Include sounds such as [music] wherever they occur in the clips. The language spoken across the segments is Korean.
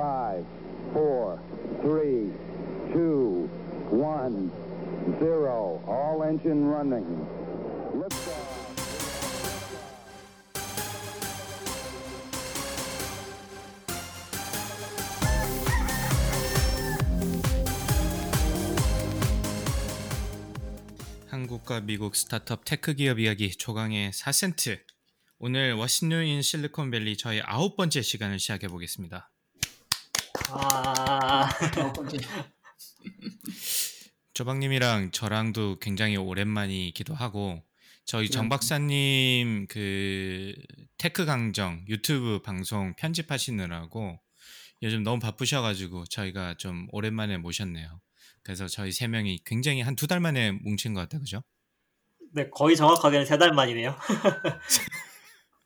Five, four, three, two, one, zero. All engine running. Liftoff. 한국과 미국 스타트업 테크 기업 이야기 조강의 4센트. 오늘 워싱턴 in 실리콘밸리 저희 아홉 번째 시간을 시작해 보겠습니다. 아, [laughs] 조방님이랑 저랑도 굉장히 오랜만이기도 하고 저희 정 박사님 그 Tech 강정 유튜브 방송 편집하시느라고 요즘 너무 바쁘셔가지고 저희가 좀 오랜만에 모셨네요. 그래서 저희 세 명이 굉장히 한 두 달 만에 뭉친 것 같아, 그죠? 네, 거의 정확하게는 세 달 만이네요. [laughs]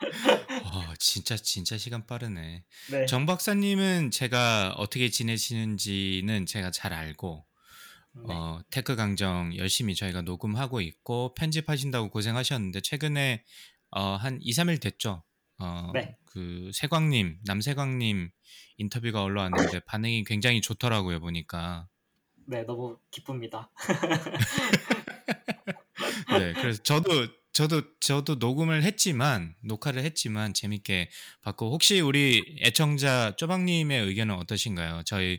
어, 진짜 진짜 시간 빠르네. 네, 정 박사님은 제가 어떻게 지내시는지는 제가 잘 알고 네. 어, Tech 강정 열심히 저희가 녹음하고 있고 편집하신다고 고생하셨는데 최근에 어, 한 2, 3일 됐죠. 어, 네. 그 세광님, 남세광님 인터뷰가 올라왔는데 반응이 굉장히 좋더라고요, 보니까. 네, 너무 기쁩니다. [laughs] 네, 그래서 저도 저도 저도 녹음을 했지만 녹화를 했지만 재밌게 봤고 혹시 우리 애청자 쪼박님의 의견은 어떠신가요? 저희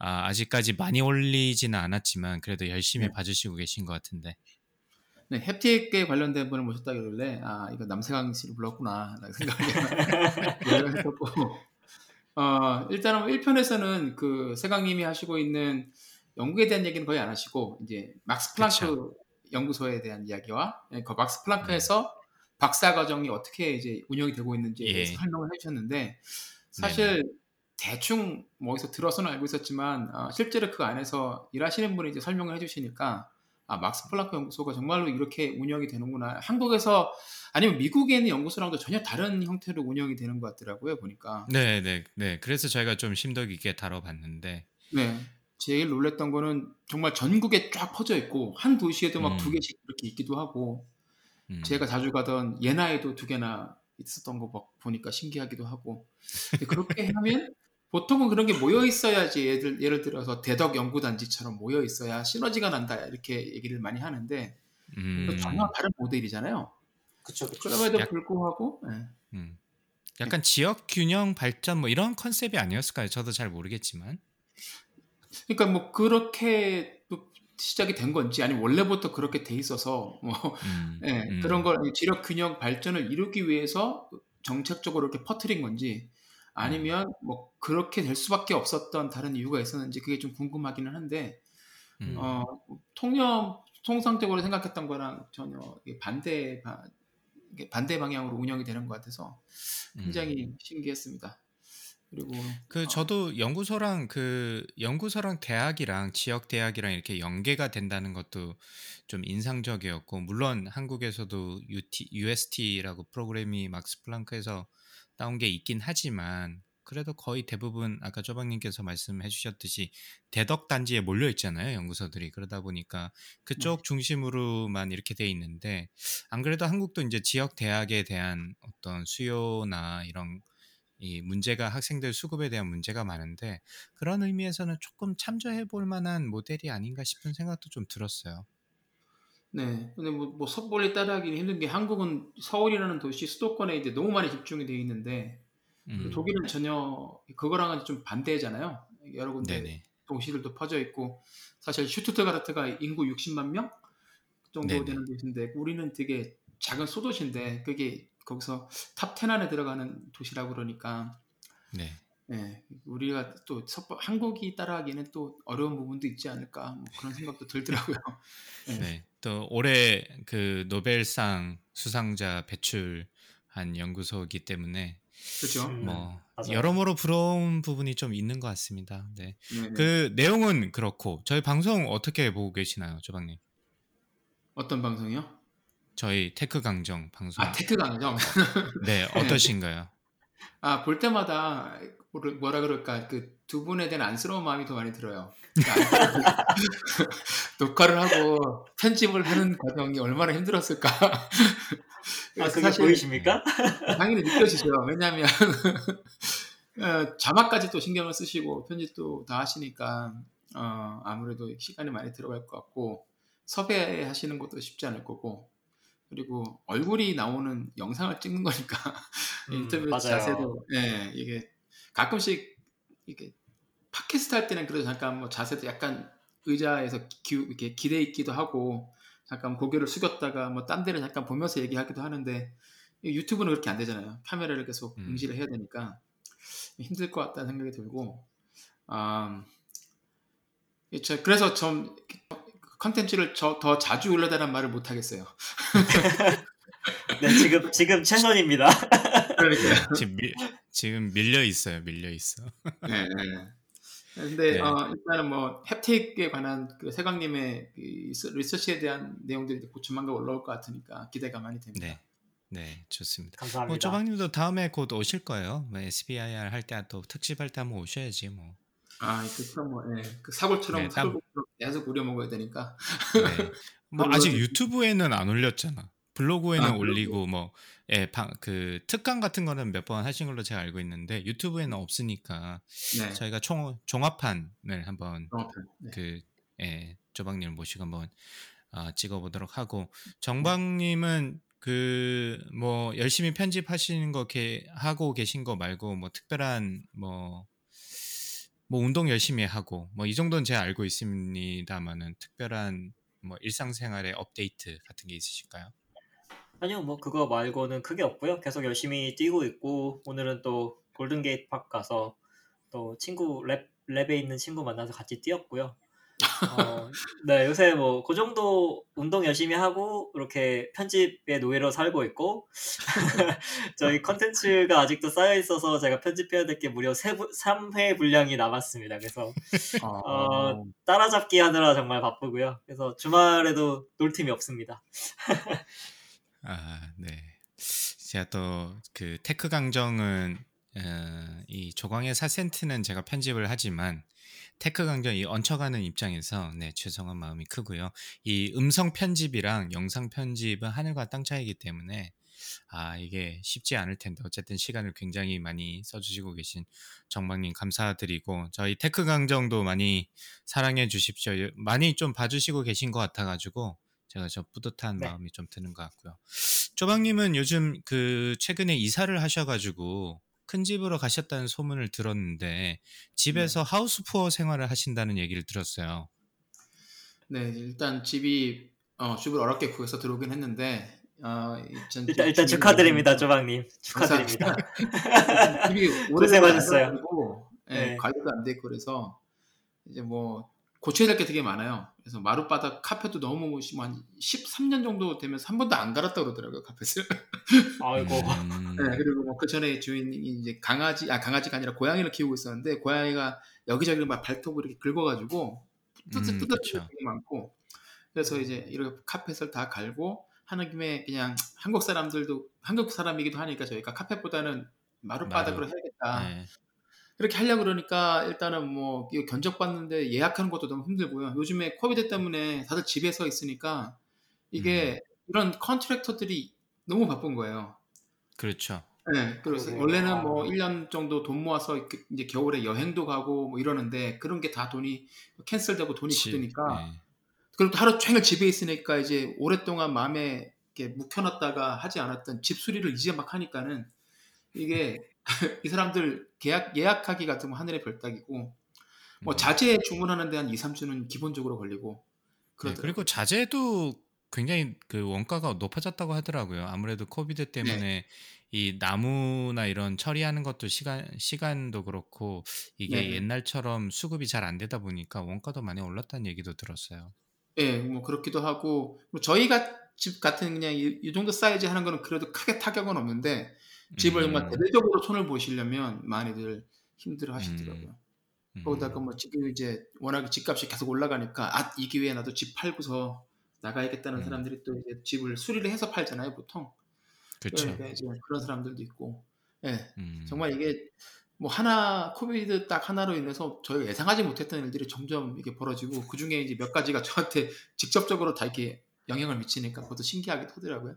아, 아직까지 많이 올리지는 않았지만 그래도 열심히 네. 봐주시고 계신 것 같은데. 네, 햅틱에 관련된 분을 모셨다길래 아 이거 남세강 씨를 불렀구나 생각을 [laughs] 했었고 어, 일단은 1편에서는 그 세강님이 하시고 있는 연구에 대한 얘기는 거의 안 하시고 이제 막스 플랑크. 연구소에 대한 이야기와 예, 그 막스 플랑크에서 박사 과정이 어떻게 이제 운영이 되고 있는지에 예. 설명을 해주셨는데 사실 대충 뭐 어디서 들어서는 알고 있었지만 아, 실제로 그 안에서 일하시는 분이 이제 설명을 해주시니까 아 막스 플랑크 연구소가 정말로 이렇게 운영이 되는구나 한국에서 아니면 미국에 있는 연구소랑도 전혀 다른 형태로 운영이 되는 것 같더라고요 보니까 네, 네, 네. 그래서 저희가 좀 심도 깊게 다뤄봤는데. 네 제일 놀랬던 거는 정말 전국에 쫙 퍼져 있고 한 도시에도 막 음. 두 개씩 이렇게 있기도 하고 음, 제가 자주 가던 예나에도 두 개나 있었던 거막 보니까 신기하기도 하고 그렇게 [laughs] 하면 보통은 그런 게 모여 있어야지 예를, 예를 들어서 대덕 연구단지처럼 모여 있어야 시너지가 난다 이렇게 얘기를 많이 하는데 음, 전혀 다른 모델이잖아요. 그쵸, 그쵸. 그럼에도 약- 불구하고 예. 음. 약간 지역 균형 발전 뭐 이런 컨셉이 아니었을까요? 저도 잘 모르겠지만. 그러니까 뭐 그렇게 또 시작이 된 건지 아니면 원래부터 그렇게 돼 있어서 뭐 음, 예, 음. 그런 걸 지력 균형 발전을 이루기 위해서 정책적으로 이렇게 퍼뜨린 건지 아니면 뭐 그렇게 될 수밖에 없었던 다른 이유가 있었는지 그게 좀 궁금하기는 한데 음. 어, 통념 통상적으로 생각했던 거랑 전혀 반대 반대 방향으로 운영이 되는 것 같아서 굉장히 신기했습니다. 그리고 음. 그 어, 저도 연구소랑 그 연구소랑 대학이랑 지역 대학이랑 이렇게 연계가 된다는 것도 좀 인상적이었고 물론 한국에서도 UT, UST라고 프로그램이 막스 플랑크에서 나온 게 있긴 하지만 그래도 거의 대부분 아까 조박님께서 말씀해 주셨듯이 대덕 단지에 몰려 있잖아요 연구소들이 그러다 보니까 그쪽 중심으로만 이렇게 돼 있는데 안 그래도 한국도 이제 지역 대학에 대한 어떤 수요나 이런 이 문제가 학생들 수급에 대한 문제가 많은데 그런 의미에서는 조금 참조해 볼 만한 모델이 아닌가 싶은 생각도 좀 들었어요. 네. 근데 뭐, 뭐 섣불리 따라하기는 힘든 게 한국은 서울이라는 도시 수도권에 이제 너무 많이 집중이 돼 있는데 음, 독일은 전혀 그거랑은 좀 반대잖아요. 여러 군데 네네. 도시들도 퍼져 있고 사실 슈투트가르트가 인구 60만 명 정도 네네. 되는 도시인데 우리는 되게 작은 소도시인데 그게 거기서 top 10 안에 들어가는 도시라고 그러니까 네. 예, 우리가 또 한국이 따라하기는 또 어려운 부분도 있지 않을까 뭐 그런 생각도 들더라고요. 네. [laughs] 네. 또 올해 그 노벨상 수상자 배출한 연구소이기 때문에 그렇죠. 음. 뭐 맞아요. 여러모로 부러운 부분이 좀 있는 것 같습니다. 네. 네. 그 내용은 그렇고 저희 방송 어떻게 보고 계시나요, 조방님? 어떤 방송이요? 저희 테크 강정 방송. 아 테크 강정. [laughs] 네, 어떠신가요? 아, 볼 때마다 뭐라 그럴까 그 두 분에 대한 안쓰러운 마음이 더 많이 들어요. 그러니까 [laughs] 녹화를 하고 편집을 하는 과정이 얼마나 힘들었을까. [laughs] 아, 그게 사실 보이십니까? 당연히 느껴지죠. 왜냐하면 어, 자막까지 또 신경을 쓰시고 편집도 다 하시니까 어, 아무래도 시간이 많이 들어갈 것 같고 섭외하시는 것도 쉽지 않을 거고 그리고 얼굴이 나오는 영상을 찍는 거니까 [laughs] 음, 인터뷰 맞아요. 자세도 예 이게 가끔씩 이게 팟캐스트 할 때는 그래도 잠깐 뭐 자세도 약간 의자에서 기, 이렇게 기대 있기도 하고 잠깐 고개를 숙였다가 뭐 딴 데를 잠깐 보면서 얘기하기도 하는데 이 유튜브는 그렇게 안 되잖아요. 카메라를 계속 음. 응시를 해야 되니까 힘들 것 같다는 생각이 들고 아 저- 그래서 좀 컨텐츠를 저- 더 자주 올려달라는 말을 못 하겠어요. [laughs] 네, 지금 지금 최선입니다. 그러니까 [laughs] 지금 밀, 지금 밀려 있어요. 밀려 있어. 네, 네. 근데 네. 어, 일단은 뭐 햅틱에 관한 그 세광님의 그 리서치에 대한 내용들이 곧 조만간 올라올 것 같으니까 기대가 많이 됩니다. 네. 네, 좋습니다. 감사합니다. 뭐 조방님도 다음에 곧 오실 거예요. 뭐 SBIR 할 때 또 특집 할 때 한번 오셔야지 뭐. 아, 그참 뭐, 예. 그 사골처럼 네, 사골처럼 계속 우려 먹어야 되니까. 네. [laughs] 뭐 아직 유튜브에는 안 올렸잖아. 블로그에는 아, 올리고 뭐 예, 방, 그 특강 같은 거는 몇 번 하신 걸로 제가 알고 있는데 유튜브에는 없으니까 네. 저희가 총 종합판을 한번 종합편. 네. 그 예, 조방님을 모시고 한번 아, 찍어보도록 하고 정방님은 그 뭐 열심히 편집하시는 거 게, 하고 계신 거 말고 뭐 특별한 뭐 뭐 운동 열심히 하고 뭐 이 정도는 제가 알고 있습니다만은 특별한 뭐 일상생활의 업데이트 같은 게 있으실까요? 아니요, 뭐 그거 말고는 크게 없고요. 계속 열심히 뛰고 있고 오늘은 또 골든게이트 팍 가서 또 친구 lab lab에 있는 친구 만나서 같이 뛰었고요. 어, 네, 요새 뭐 그 정도 운동 열심히 하고 이렇게 편집의 노예로 살고 있고 [laughs] 저희 컨텐츠가 아직도 쌓여 있어서 제가 편집해야 될 게 무려 3회 분량이 남았습니다. 그래서 어, 따라잡기 하느라 정말 바쁘고요. 그래서 주말에도 놀 틈이 없습니다. [laughs] 아, 네. 제가 또 그 테크 강정은 어, 이 조광의 4센트는 제가 편집을 하지만 테크 강정 이 얹혀가는 입장에서 네 죄송한 마음이 크고요. 이 음성 편집이랑 영상 편집은 하늘과 땅 차이기 때문에 아 이게 쉽지 않을 텐데 어쨌든 시간을 굉장히 많이 써주시고 계신 정방님 감사드리고 저희 테크 강정도 많이 사랑해 주십시오. 많이 좀 봐주시고 계신 것 같아가지고 제가 저 뿌듯한 네. 마음이 좀 드는 것 같고요. 조방님은 요즘 그 최근에 이사를 하셔가지고 큰 집으로 가셨다는 소문을 들었는데 집에서 하우스 푸어 생활을 하신다는 얘기를 들었어요. 네, 일단 집이 어, 집을 어렵게 구해서 들어오긴 했는데 어, 전 일단 일단 집이 축하드립니다, 조방님. 축하드립니다. 집이 [laughs] 고생하셨어요. 오래돼가지고, 예, 네. 관리도 안돼 있고 그래서 이제 뭐 고쳐야 될 게 되게 많아요. 그래서 마룻바닥 카펫도 너무 심한 13년 정도 되면서 한 번도 안 갈았다 그러더라고요 카펫을. [laughs] 아이고. 음, 네, 그리고 뭐 그 전에 주인이 이제 강아지, 아 강아지가 아니라 고양이를 키우고 있었는데 고양이가 여기저기 막 발톱을 이렇게 긁어가지고 뜯어 음, 뜯어 그쵸. 되게 많고 그래서 이제 이렇게 카펫을 다 갈고 하는 김에 그냥 한국 사람들도 한국 사람이기도 하니까 저희가 카펫보다는 마룻바닥으로 마룻. 해야겠다. 네. 그렇게 하려고 그러니까 일단은 뭐 이거 견적받는데 예약하는 것도 너무 힘들고요. 요즘에 코비드 때문에 다들 집에서 있으니까 이게 음. 이런 컨트랙터들이 너무 바쁜 거예요. 그렇죠. 네, 그래서. 원래는 뭐 아. 1년 정도 돈 모아서 이제 겨울에 여행도 가고 뭐 이러는데 그런 게 다 돈이 캔슬되고 돈이 지- 굳으니까 네. 그리고 또 하루 종일 집에 있으니까 이제 오랫동안 마음에 이렇게 묵혀놨다가 하지 않았던 집 수리를 이제 막 하니까는 이게 이 사람들 계약 예약하기 같은 거 하늘의 별따기고 뭐 음. 자재 주문하는 데 한 2, 3주는 기본적으로 걸리고 네, 그러더라고요. 그리고 자재도 굉장히 그 원가가 높아졌다고 하더라고요. 아무래도 COVID 때문에 네. 이 나무나 이런 처리하는 것도 시간 시간도 그렇고 이게 네. 옛날처럼 수급이 잘 안 되다 보니까 원가도 많이 올랐다는 얘기도 들었어요. 예, 뭐 그렇기도 하고 뭐 저희가 집 같은 그냥 이, 이 정도 사이즈 하는 거는 그래도 크게 타격은 없는데 집을 정말 음, 대대적으로 손을 보시려면 많이들 힘들어 하시더라고요. 음, 거기다가 뭐 지금 이제 워낙 집값이 계속 올라가니까 아, 이 기회에 나도 집 팔고서 나가야겠다는 음. 사람들이 또 이제 집을 수리를 해서 팔잖아요, 보통. 그렇죠. 그러니까 이제 그런 사람들도 있고. 예. 음, 정말 이게 뭐 하나 코비드 딱 하나로 인해서 저희가 예상하지 못했던 일들이 점점 이게 벌어지고 그 중에 이제 몇 가지가 저한테 [laughs] 직접적으로 다 이렇게 영향을 미치니까 그것도 신기하기도 하더라고요.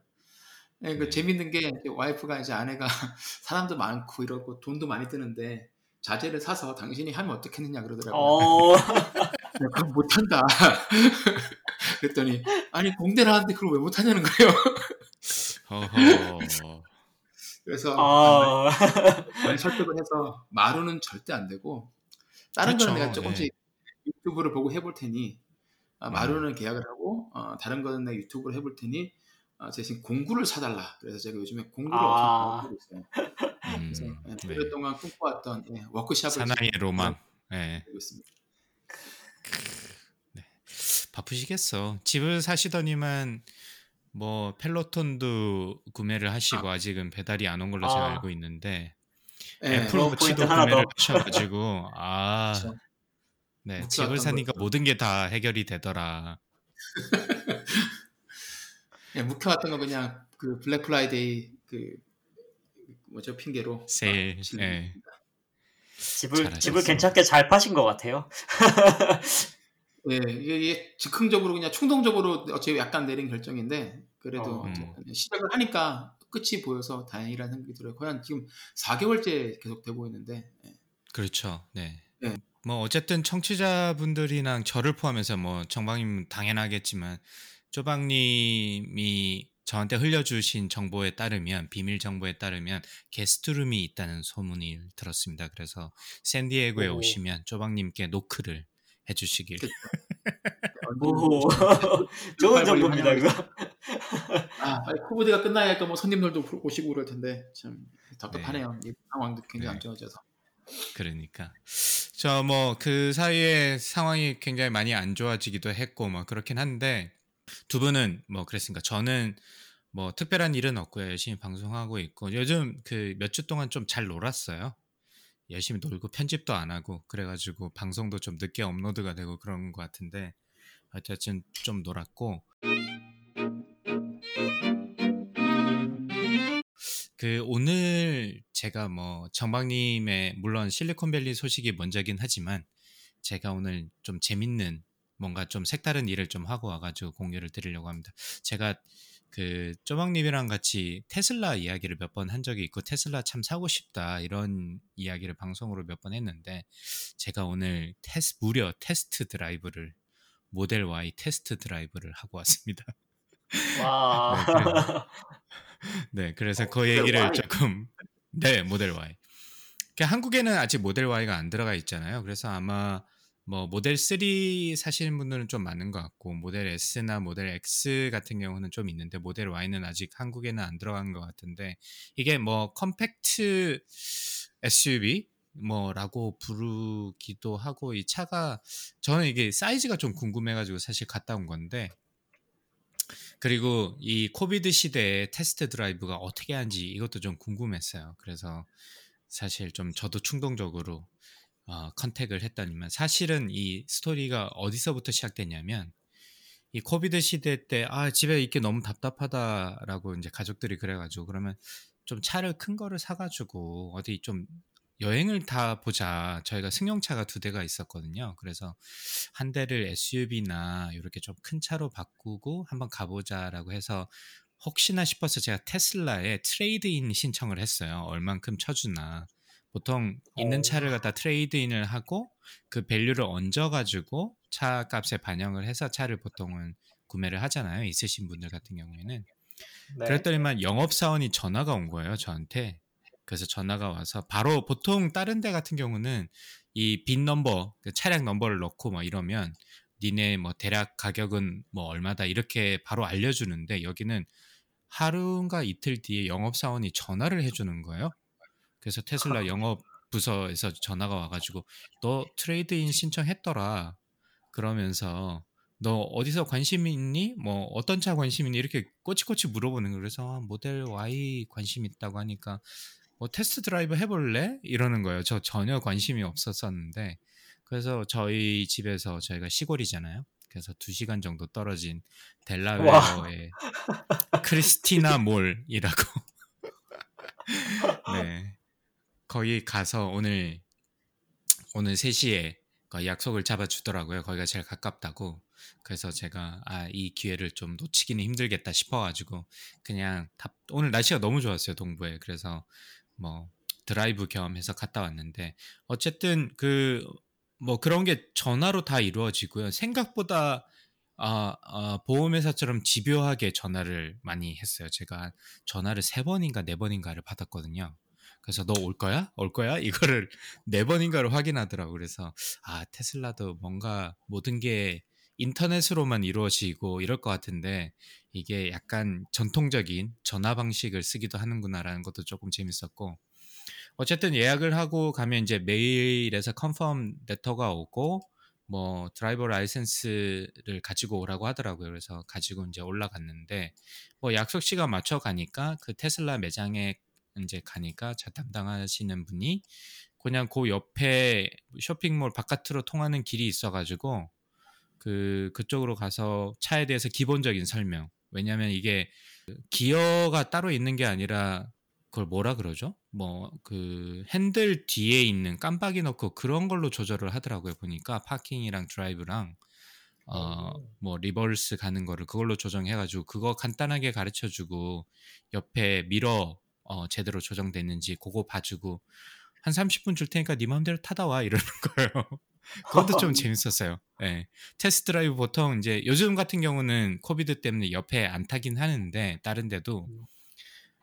예, 그 네. 재밌는 게 와이프가 이제 아내가 [laughs] 사람도 많고 이러고 돈도 많이 드는데 자재를 사서 당신이 하면 어떻겠느냐 그러더라고요. 어, [laughs] 네, 그럼 못한다. [laughs] 그랬더니 아니 공대를 하는데 그걸 왜 못하냐는 거예요. 그래서 아, 많이 설득을 해서 마루는 절대 안 되고 다른 거는 그렇죠. 내가 조금씩 유튜브를 보고 해볼 테니 아, 음. 마루는 계약을 하고 어, 다른 거는 내가 유튜브로 해볼 테니 어, 대신 공구를 사달라. 그래서 제가 요즘에 공구를 아. 엄청 있어요. 음, 그래서 예, 네. 오랫동안 꿈꿔왔던 예, 워크샵을 사나이의 지금 로망. 예. 하고 있습니다. 바쁘시겠어. 집을 사시더니만 뭐 펠로톤도 구매를 하시고 아. 직은 배달이 안 온 걸로 제가 아. 알고 있는데 예, 애플 어, 워치도 포인트 하나 구매를 더. 하셔가지고 아, 그렇죠. 네못 집을 사니까. 모든 게 다 해결이 되더라. [laughs] 예, 묵혀왔던 거 그냥 그 블랙 프라이데이 그 뭐죠 핑계로 세일. 아. 예. 집을 잘하셨어요. 집을 괜찮게 잘 파신 것 같아요. 예, [laughs] 이게, 이게 즉흥적으로 그냥 충동적으로 어차피 약간 내린 결정인데 그래도 어. 음. 시작을 하니까 끝이 보여서 다행이라는 생각이 들어요. 거의 한 지금 4개월째 계속 되고 있는데 예. 그렇죠. 네. 네. 뭐 어쨌든 청취자분들이랑 저를 포함해서 뭐 정방님 당연하겠지만 쪼방님이 저한테 흘려주신 정보에 따르면 비밀 정보에 따르면 게스트룸이 있다는 소문을 들었습니다. 그래서 샌디에고에 오. 오시면 쪼방님께 노크를 해주시길. 그 [laughs] 오, [laughs] 좋은 빨리 정보입니다. 그거. 아, 코비드가 끝나야까 뭐 손님들도 오시고 그럴 텐데 참 답답하네요. 이 상황도 굉장히 네. 안 좋아져서. 그러니까 저 뭐 그 사이에 상황이 굉장히 많이 안 좋아지기도 했고 뭐 그렇긴 한데 두 분은 뭐 그랬으니까 저는 뭐 특별한 일은 없고요 열심히 방송하고 있고 요즘 그 몇 주 동안 좀 잘 놀았어요. 열심히 놀고 편집도 안 하고 그래가지고 방송도 좀 늦게 업로드가 되고 그런 것 같은데 하여튼 좀 놀았고. 그 오늘 제가 뭐 정박님의 물론 실리콘밸리 소식이 먼저긴 하지만 제가 오늘 좀 재밌는 뭔가 좀 색다른 일을 좀 하고 와가지고 공유를 드리려고 합니다. 제가 그 쪼박님이랑 같이 테슬라 이야기를 몇 번 한 적이 있고 테슬라 참 사고 싶다 이런 이야기를 방송으로 몇 번 했는데 제가 오늘 테스 무려 test drive를 모델 Y test drive를 하고 왔습니다. 와. 네, [laughs] 그래서 어, 그 얘기를 Y? 조금 네 모델 Y. 그러니까 한국에는 아직 모델 Y가 안 들어가 있잖아요. 그래서 아마 뭐 모델 3 사시는 분들은 좀 많은 것 같고 모델 S나 모델 X 같은 경우는 좀 있는데 모델 Y는 아직 한국에는 안 들어간 것 같은데 이게 뭐 compact SUV 뭐라고 부르기도 하고 이 차가 저는 이게 사이즈가 좀 궁금해가지고 사실 갔다 온 건데 그리고 이 COVID 시대에 test drive가 어떻게 하는지 이것도 좀 궁금했어요. 그래서 사실 좀 저도 충동적으로 어, contact을 했더니만. 사실은 이 스토리가 어디서부터 시작됐냐면 이 COVID 시대 때 아 집에 있기 너무 답답하다라고 이제 가족들이 그래가지고 그러면 좀 차를 큰 거를 사가지고 어디 좀 여행을 가 보자. 저희가 승용차가 두 대가 있었거든요. 그래서 한 대를 SUV나 이렇게 좀 큰 차로 바꾸고 한번 가보자라고 해서 혹시나 싶어서 제가 테슬라에 trade-in 신청을 했어요. 얼만큼 쳐주나 보통 있는 어. 차를 갖다 trade-in을 하고 그 value를 얹어가지고 차 값에 반영을 해서 차를 보통은 구매를 하잖아요. 있으신 분들 같은 경우에는. 네. 그랬더니만 영업사원이 전화가 온 거예요. 저한테. 그래서 전화가 와서 바로 보통 다른 데 같은 경우는 이 VIN number, 그 차량 넘버를 넣고 뭐 이러면 니네 뭐 대략 가격은 뭐 얼마다 이렇게 바로 알려주는데 여기는 하루인가 이틀 뒤에 영업사원이 전화를 해주는 거예요. 그래서 테슬라 영업 부서에서 전화가 와가지고 너 trade-in 신청했더라. 그러면서 너 어디서 관심 있니? 뭐 어떤 차 관심 있니? 이렇게 꼬치꼬치 물어보는 거예요. 그래서 아, 모델 Y 관심 있다고 하니까 뭐 test drive 해볼래? 이러는 거예요. 저 전혀 관심이 없었었는데 그래서 저희 집에서 저희가 시골이잖아요. 그래서 두 시간 정도 떨어진 델라웨어의 [laughs] 크리스티나 몰이라고 [laughs] 네 거기 가서 오늘 오늘 3시에 약속을 잡아주더라고요. 거기가 제일 가깝다고. 그래서 제가 아, 이 기회를 좀 놓치기는 힘들겠다 싶어가지고 그냥 다, 오늘 날씨가 너무 좋았어요 동부에 그래서 뭐 드라이브 겸해서 갔다 왔는데 어쨌든 그 뭐 그런 게 전화로 다 이루어지고요 생각보다 아, 아, 보험회사처럼 집요하게 전화를 많이 했어요. 제가 전화를 세 번인가 네 번인가를 받았거든요. 그래서 너 올 거야? 올 거야? 이거를 [laughs] 네 번인가를 확인하더라고. 그래서 아 테슬라도 뭔가 모든 게 인터넷으로만 이루어지고 이럴 것 같은데 이게 약간 전통적인 전화 방식을 쓰기도 하는구나라는 것도 조금 재밌었고 어쨌든 예약을 하고 가면 이제 메일에서 컨펌 레터가 오고 뭐 드라이버 라이센스를 가지고 오라고 하더라고요. 그래서 가지고 이제 올라갔는데 뭐 약속 시간 맞춰 가니까 그 테슬라 매장에 이제 가니까 차 담당하시는 분이 그냥 그 옆에 쇼핑몰 바깥으로 통하는 길이 있어가지고 그 그쪽으로 가서 차에 대해서 기본적인 설명. 왜냐하면 이게 기어가 따로 있는 게 아니라 그걸 뭐라 그러죠? 뭐 그 핸들 뒤에 있는 깜빡이 넣고 그런 걸로 조절을 하더라고요. 보니까 파킹이랑 드라이브랑 어 뭐 reverse 가는 거를 그걸로 조정해가지고 그거 간단하게 가르쳐주고 옆에 mirror 어, 제대로 조정됐는지 그거 봐주고 한 30분 줄 테니까 네 마음대로 타다 와 이러는 [laughs] 거예요. 그것도 좀 [laughs] 재밌었어요. 네. test drive 보통 이제 요즘 같은 경우는 COVID 때문에 옆에 안 타긴 하는데 다른 데도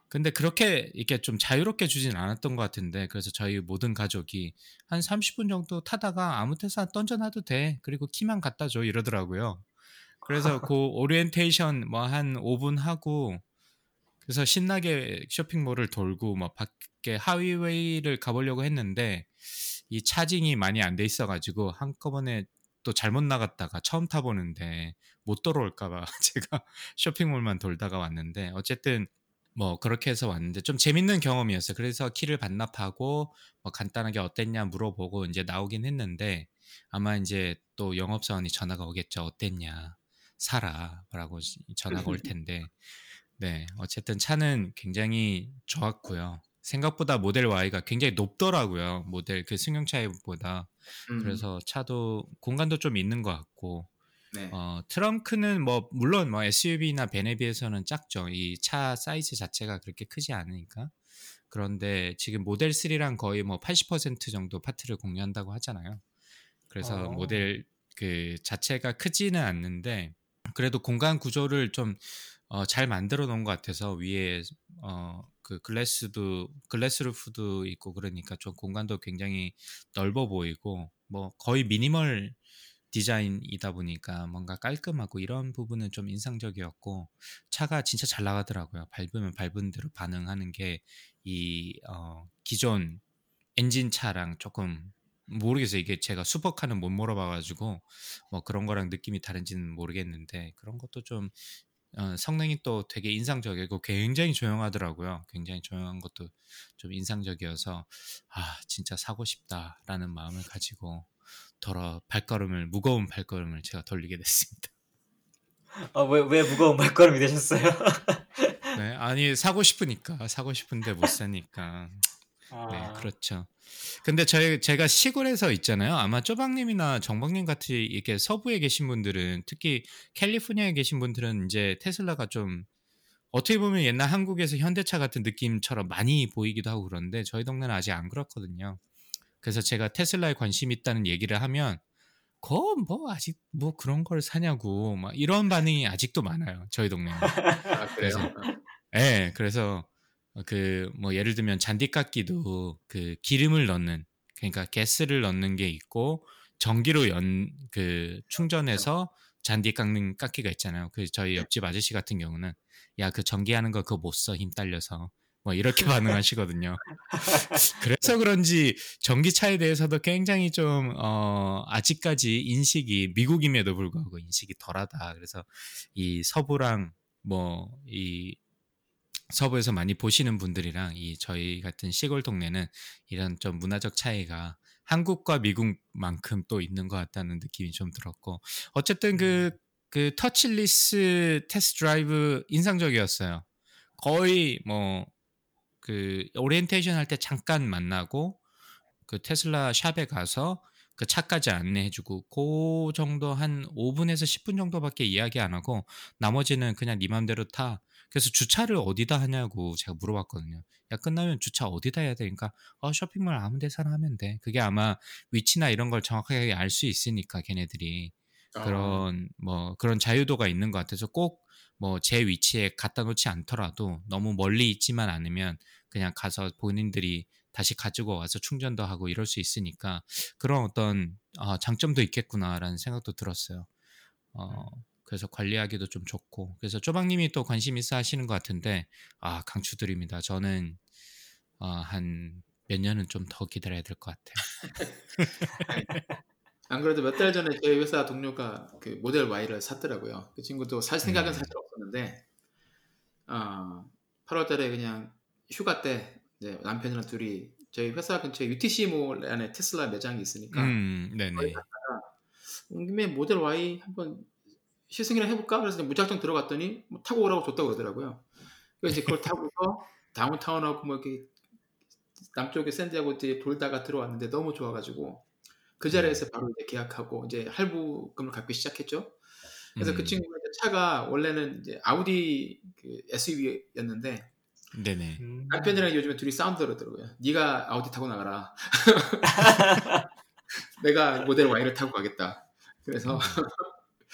근데 그렇게 이렇게 좀 자유롭게 주진 않았던 것 같은데 그래서 저희 모든 가족이 한 30분 정도 타다가 아무 데나 던져놔도 돼 그리고 키만 갖다 줘 이러더라고요. 그래서 [laughs] 그 오리엔테이션 뭐 한 5분 하고 그래서 신나게 쇼핑몰을 돌고 막 밖에 highway를 가보려고 했는데 이 차징이 많이 안 돼 있어가지고 한꺼번에 또 잘못 나갔다가 처음 타보는데 못 돌아올까봐 [laughs] 제가 쇼핑몰만 돌다가 왔는데 어쨌든 뭐 그렇게 해서 왔는데 좀 재밌는 경험이었어요. 그래서 키를 반납하고 뭐 간단하게 어땠냐 물어보고 이제 나오긴 했는데 아마 이제 또 영업사원이 전화가 오겠죠. 어땠냐 사라라고 전화가 올 [laughs] 텐데 네, 어쨌든 차는 굉장히 좋았고요. 생각보다 모델 Y가 굉장히 높더라고요. 모델 그 승용차보다. 음. 그래서 차도 공간도 좀 있는 것 같고. 네. 어, 트렁크는 뭐 물론 뭐 SUV나 벤에 비해서는 작죠. 이 차 사이즈 자체가 그렇게 크지 않으니까. 그런데 지금 모델 3랑 거의 뭐 80% 정도 파트를 공유한다고 하잖아요. 그래서 어. 모델 그 자체가 크지는 않는데 그래도 공간 구조를 좀 어, 잘 만들어 놓은 것 같아서 위에 어, 그 글래스도 글래스 루프도 있고 그러니까 좀 공간도 굉장히 넓어 보이고 뭐 거의 미니멀 디자인이다 보니까 뭔가 깔끔하고 이런 부분은 좀 인상적이었고 차가 진짜 잘 나가더라고요. 밟으면 밟은 대로 반응하는 게 이 어, 기존 엔진 차랑 조금 모르겠어요. 이게 제가 슈퍼카는 못 몰아봐가지고 뭐 그런 거랑 느낌이 다른지는 모르겠는데 그런 것도 좀 어, 성능이 또 되게 인상적이고 굉장히 조용하더라고요. 굉장히 조용한 것도 좀 인상적이어서 아 진짜 사고 싶다라는 마음을 가지고 더러 발걸음을 무거운 발걸음을 제가 돌리게 됐습니다. 아왜왜 왜 무거운 발걸음이 되셨어요? 네 아니 사고 싶으니까 사고 싶은데 못 사니까 네, 아... 네 그렇죠. 근데 저희 제가 시골에서 있잖아요. 아마 쪼박님이나 정박님 같이 이렇게 서부에 계신 분들은 특히 캘리포니아에 계신 분들은 이제 테슬라가 좀 어떻게 보면 옛날 한국에서 현대차 같은 느낌처럼 많이 보이기도 하고 그런데 저희 동네는 아직 안 그렇거든요. 그래서 제가 테슬라에 관심 있다는 얘기를 하면 그건 뭐 아직 뭐 그런 걸 사냐고 막 이런 반응이 아직도 많아요. 저희 동네는. [laughs] 아, 그래서 예, 네, 그래서 어, 그 뭐 예를 들면 잔디깎기도 그 기름을 넣는 그러니까 가스를 넣는 게 있고 전기로 연 그 충전해서 잔디 깎는 깎기가 있잖아요. 그 저희 옆집 아저씨 같은 경우는 야 그 전기 하는 거 그거 못 써 힘 딸려서 뭐 이렇게 [laughs] 반응하시거든요. 그래서 그런지 전기차에 대해서도 굉장히 좀 어, 아직까지 인식이 미국임에도 불구하고 인식이 덜하다. 그래서 이 서부랑 뭐 이 서부에서 많이 보시는 분들이랑 이 저희 같은 시골 동네는 이런 좀 문화적 차이가 한국과 미국만큼 또 있는 것 같다는 느낌이 좀 들었고 어쨌든 그, 음. 그 touchless test drive 인상적이었어요. 거의 뭐 그 오리엔테이션 할 때 잠깐 만나고 그 테슬라 shop에 가서 그 차까지 안내해주고 그 정도 한 5분에서 10분 정도밖에 이야기 안 하고 나머지는 그냥 네 맘대로 타. 그래서 주차를 어디다 하냐고 제가 물어봤거든요. 야 끝나면 주차 어디다 해야 되니까 어 쇼핑몰 아무 데서나 하면 돼. 그게 아마 위치나 이런 걸 정확하게 알 수 있으니까 걔네들이 아. 그런 뭐 그런 자유도가 있는 것 같아서 꼭 뭐 제 위치에 갖다 놓지 않더라도 너무 멀리 있지만 않으면 그냥 가서 본인들이 다시 가지고 와서 충전도 하고 이럴 수 있으니까 그런 어떤 아, 장점도 있겠구나라는 생각도 들었어요. 어, 그래서 관리하기도 좀 좋고 그래서 쪼박님이 또 관심 있어 하시는 것 같은데 아 강추드립니다. 저는 어, 한몇 년은 좀 더 기다려야 될 것 같아요. [laughs] 안 그래도 몇 달 전에 저희 회사 동료가 그 모델 Y를 샀더라고요. 그 친구도 살 생각은 음. 사실 없었는데, 어, 8월달에 그냥 휴가 때 남편이랑 둘이 저희 회사 근처에 UTC 몰 안에 테슬라 매장이 있으니까 음, 네네. 온 김에 모델 Y 한번 시승이나 해볼까? 그래서 이제 무작정 들어갔더니 뭐 타고 오라고 줬다고 그러더라고요. 그래서 이제 그걸 타고서 다운타운하고 뭐 이렇게 남쪽에 샌디하고 이제 돌다가 들어왔는데 너무 좋아가지고 그 자리에서 바로 이제 계약하고 이제 할부금을 갚기 시작했죠. 그래서 그 음, 친구가 이제 차가 원래는 이제 아우디 그 SUV였는데 네네. 음. 남편이랑 요즘에 둘이 싸운다 그러더라고요. 네가 아우디 타고 나가라. [laughs] [laughs] 내가 모델 Y를 타고 가겠다. 그래서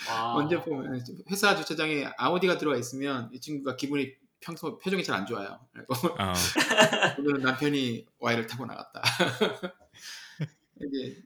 와. 언제 보면 회사 주차장에 아우디가 들어와 있으면 이 친구가 기분이 평소 표정이 잘 안 좋아요. 그리고 어, [laughs] 오늘은 남편이 Y를 타고 나갔다. [laughs] 이제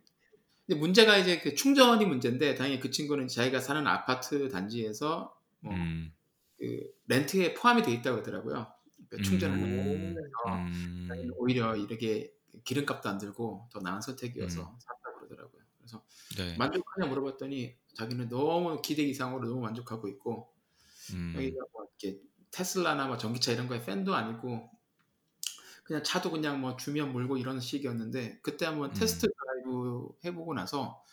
근데 문제가 이제 그 충전이 문제인데 다행히 그 친구는 자기가 사는 아파트 단지에서 뭐 음, 그 렌트에 포함이 돼 있다고 그러더라고요. 그러니까 충전하는 음, 거. 음, 자기는 오히려 이렇게 기름값도 안 들고 더 나은 선택이어서 음. 샀다고 그러더라고요. 그래서 네. 만족하냐 물어봤더니 자기는 너무 기대 이상으로 너무 만족하고 있고 음, 여기가 뭐 이렇게 테슬라나 뭐 전기차 이런 거에 팬도 아니고 그냥 차도 그냥 뭐 주면 몰고 이런 식이었는데 그때 한번 음. 테스트 드라이브 해보고 나서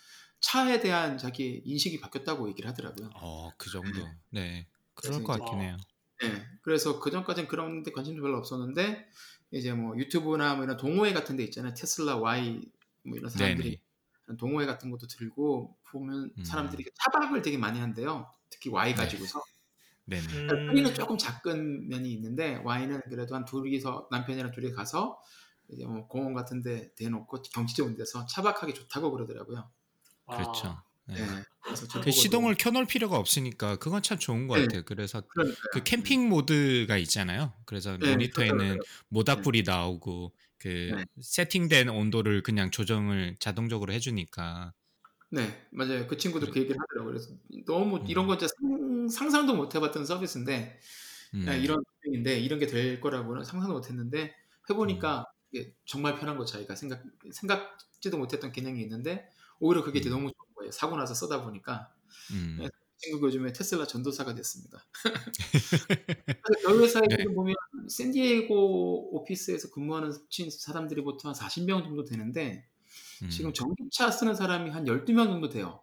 차에 대한 자기 인식이 바뀌었다고 얘기를 하더라고요. 어, 그 정도. 네. 그럴 것 같긴 해요. 네, 그래서 그 전까지는 그런 데 관심도 별로 없었는데 이제 뭐 유튜브나 뭐 이런 동호회 같은 데 있잖아요. 테슬라 Y 뭐 이런 사람들이 네네. 동호회 같은 것도 들고 보면 음. 사람들이 차박을 되게 많이 한대요. 특히 Y 네. 가지고서. [laughs] 네네. 음. P는 조금 작은 면이 있는데 Y는 그래도 한 둘이서 남편이랑 둘이 가서 이제 뭐 공원 같은데 대놓고 경치 좋은 데서 차박하기 좋다고 그러더라고요. 와. 그렇죠. 네. 네. 저그 시동을 켜놓을 필요가 없으니까 그건 참 좋은 것 네. 같아요. 그래서 그러니까요. 그 캠핑 모드가 있잖아요. 그래서 네, 모니터에는. 모닥불이 나오고 그 네. 세팅된 온도를 그냥 조정을 자동적으로 해주니까. 네, 맞아요. 그 친구도 그래. 그 얘기를 하더라고요. 그래서 너무 음. 이런 거 진짜 상- 상상도 못 해봤던 서비스인데 음, 야, 이런 기능인데 이런 게 될 거라고는 상상도 못 했는데 해보니까 이게 정말 편한 거 자기가 생각 생각지도 못했던 기능이 있는데 오히려 그게 이제 음. 너무 좋은 거예요. 사고 나서 쓰다 보니까 음, 네. 친구가 요즘에 테슬라 전도사가 됐습니다. [laughs] 저희 회사에 네. 지금 보면 샌디에이고 오피스에서 근무하는 친 사람들이 보통 한 40명 정도 되는데 음. 지금 전기차 쓰는 사람이 한 12명 정도 돼요.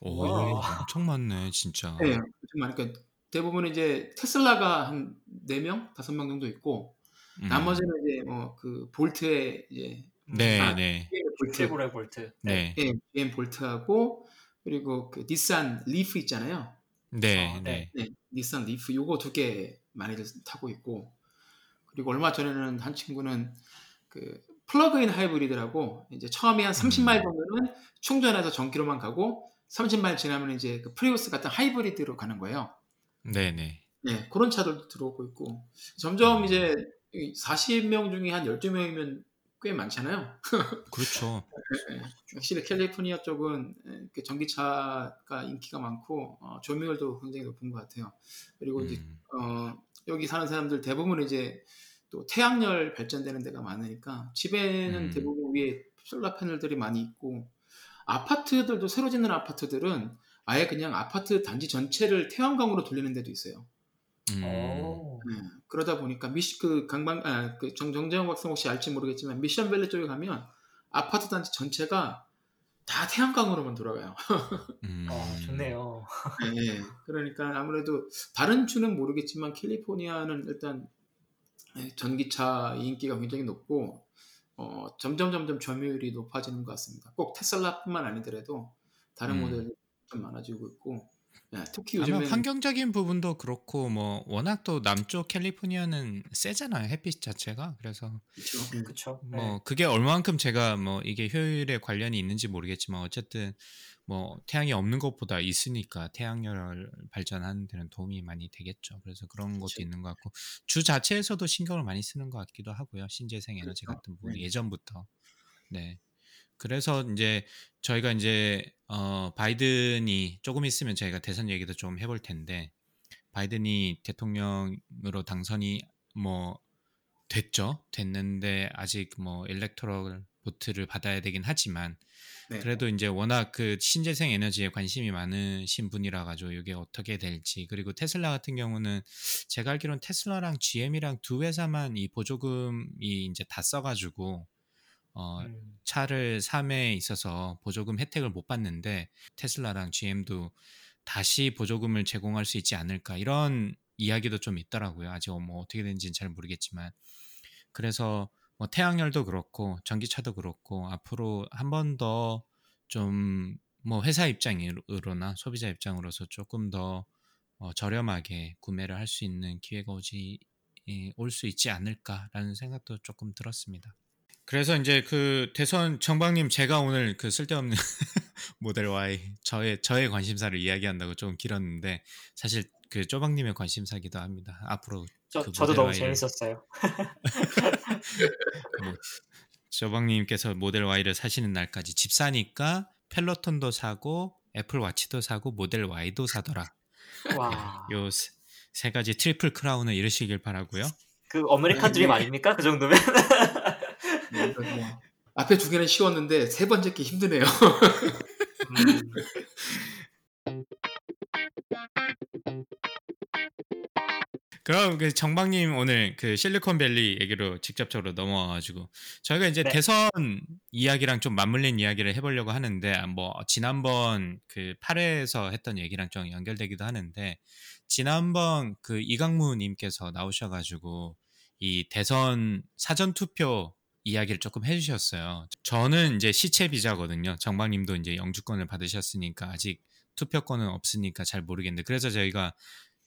오, 와. 엄청 많네 진짜. 네, 엄청 많으니까 대부분 이제 테슬라가 한 4명, 5명 정도 있고 음. 나머지는 이제 뭐 그 볼트에 이제 네, 아, 네, GM 볼트, 쉐보레 볼트. 네, 예, GM 볼트하고 그리고 그 닛산 리프 있잖아요. 네, 어, 네. 네, 닛산 리프 요거 두 개 많이들 타고 있고 그리고 얼마 전에는 한 친구는 그 plug-in hybrid라고 이제 처음에 한 30마일 음. 정도는 충전해서 전기로만 가고 30마일 지나면 이제 그 프리우스 같은 hybrid로 가는 거예요. 네, 네. 네, 그런 차들도 들어오고 있고 점점 음. 이제 40명 중에 한 12명이면 꽤 많잖아요. 그렇죠. 네, 확실히 캘리포니아 쪽은 그 전기차가 인기가 많고 어, 점유율도 굉장히 높은 것 같아요. 그리고 이제 음, 어, 여기 사는 사람들 대부분 이제 또 태양열 발전되는 데가 많으니까 집에는 음. 대부분 위에 솔라 패널들이 많이 있고 아파트들도 새로 짓는 아파트들은 아예 그냥 아파트 단지 전체를 태양광으로 돌리는 데도 있어요. 음, 오. 네, 그러다 보니까 미시 그 강방 아그 정정영 박사 혹시 알지 모르겠지만 미션밸리 쪽에 가면 아파트 단지 전체가 다 태양광으로만 돌아가요. [laughs] 음. 아, 좋네요. 네, 그러니까 아무래도 다른 주는 모르겠지만 캘리포니아는 일단 네, 전기차 인기가 굉장히 높고 어, 점점 점점 점유율이 높아지는 것 같습니다. 꼭 테슬라뿐만 아니더라도 다른 음. 모델이 좀 많아지고 있고 예, 특히 아마 요즘에 환경적인 부분도 그렇고 뭐 워낙 또 남쪽 캘리포니아는 세잖아요 햇빛 자체가 그래서 그렇죠. 음. 그쵸. 뭐 네. 그게 얼마만큼 제가 뭐 이게 효율에 관련이 있는지 모르겠지만 어쨌든 뭐 태양이 없는 것보다 있으니까 태양열 발전하는 데는 도움이 많이 되겠죠. 그래서 그런 것도 그쵸. 있는 것 같고 주 자체에서도 신경을 많이 쓰는 것 같기도 하고요. 신재생 에너지 그렇죠. 같은 부분 네. 예전부터 네. 그래서 이제 저희가 이제 어 바이든이 조금 있으면 저희가 대선 얘기도 좀 해볼 텐데 바이든이 대통령으로 당선이 뭐 됐죠. 됐는데 아직 뭐 일렉토럴 보트를 받아야 되긴 하지만 네. 그래도 이제 워낙 그 신재생 에너지에 관심이 많으신 분이라 가지고 이게 어떻게 될지 그리고 테슬라 같은 경우는 제가 알기로는 테슬라랑 GM이랑 두 회사만 이 보조금이 이제 다 써가지고 어 음. 차를 삼에 있어서 보조금 혜택을 못 받는데 테슬라랑 GM도 다시 보조금을 제공할 수 있지 않을까 이런 이야기도 좀 있더라고요. 아직 뭐 어떻게 되는지는 잘 모르겠지만 그래서 뭐 태양열도 그렇고 전기차도 그렇고 앞으로 한 번 더 좀 뭐 회사 입장으로나 소비자 입장으로서 조금 더 어, 저렴하게 구매를 할 수 있는 기회가 오지 올 수 있지 않을까라는 생각도 조금 들었습니다. 그래서 이제 그 대선 정방님 제가 오늘 그 쓸데없는 [laughs] 모델 Y 저의 저의 관심사를 이야기한다고 좀 길었는데 사실 그 쪼방님의 관심사기도 합니다. 앞으로 저, 그 저도 너무 Y를- 재밌었어요. [laughs] 뭐 저방님께서 모델 Y를 사시는 날까지 집 사니까 펠로톤도 사고 Apple Watch도 사고 모델 Y도 사더라. 와. 요 세 가지 트리플 크라운을 이루시길 바라고요. 그 American [laughs] dream 네. 아닙니까? 그 정도면? 네, 뭐 앞에 두 개는 쉬웠는데 세 번째 게 힘드네요. 음. 그럼 그 정방님 오늘 그 실리콘밸리 얘기로 직접적으로 넘어와가지고 저희가 이제 네. 대선 이야기랑 좀 맞물린 이야기를 해보려고 하는데 뭐 지난번 그 8회에서 했던 얘기랑 좀 연결되기도 하는데 지난번 그 이강무님께서 나오셔가지고 이 대선 사전 투표 이야기를 조금 해주셨어요. 저는 이제 시체 비자거든요. 정방님도 이제 영주권을 받으셨으니까 아직 투표권은 없으니까 잘 모르겠는데 그래서 저희가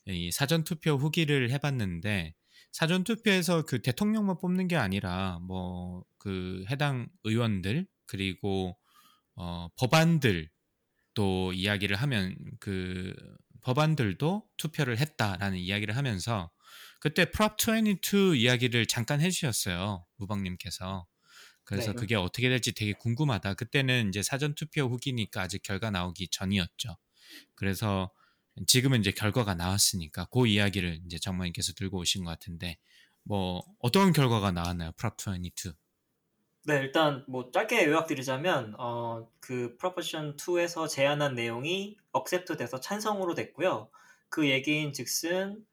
이 사전 투표 후기를 해봤는데 사전 투표에서 그 대통령만 뽑는 게 아니라 뭐 그 해당 의원들 그리고 어 법안들 또 이야기를 하면 그 법안들도 투표를 했다라는 이야기를 하면서 그때 프롭 22 이야기를 잠깐 해주셨어요 무방님께서 그래서 네. 그게 어떻게 될지 되게 궁금하다 그때는 이제 사전 투표 후기니까 아직 결과 나오기 전이었죠 그래서 지금은 이제 결과가 나왔으니까 그 이야기를 이제 장모님께서 들고 오신 것 같은데 뭐 어떤 결과가 나왔나요? Prop 22. 네, 일단 뭐 짧게 요약드리자면 어, 그 Proposition 22에서 제안한 내용이 accept 돼서 찬성으로 됐고요. 그 얘기인 즉슨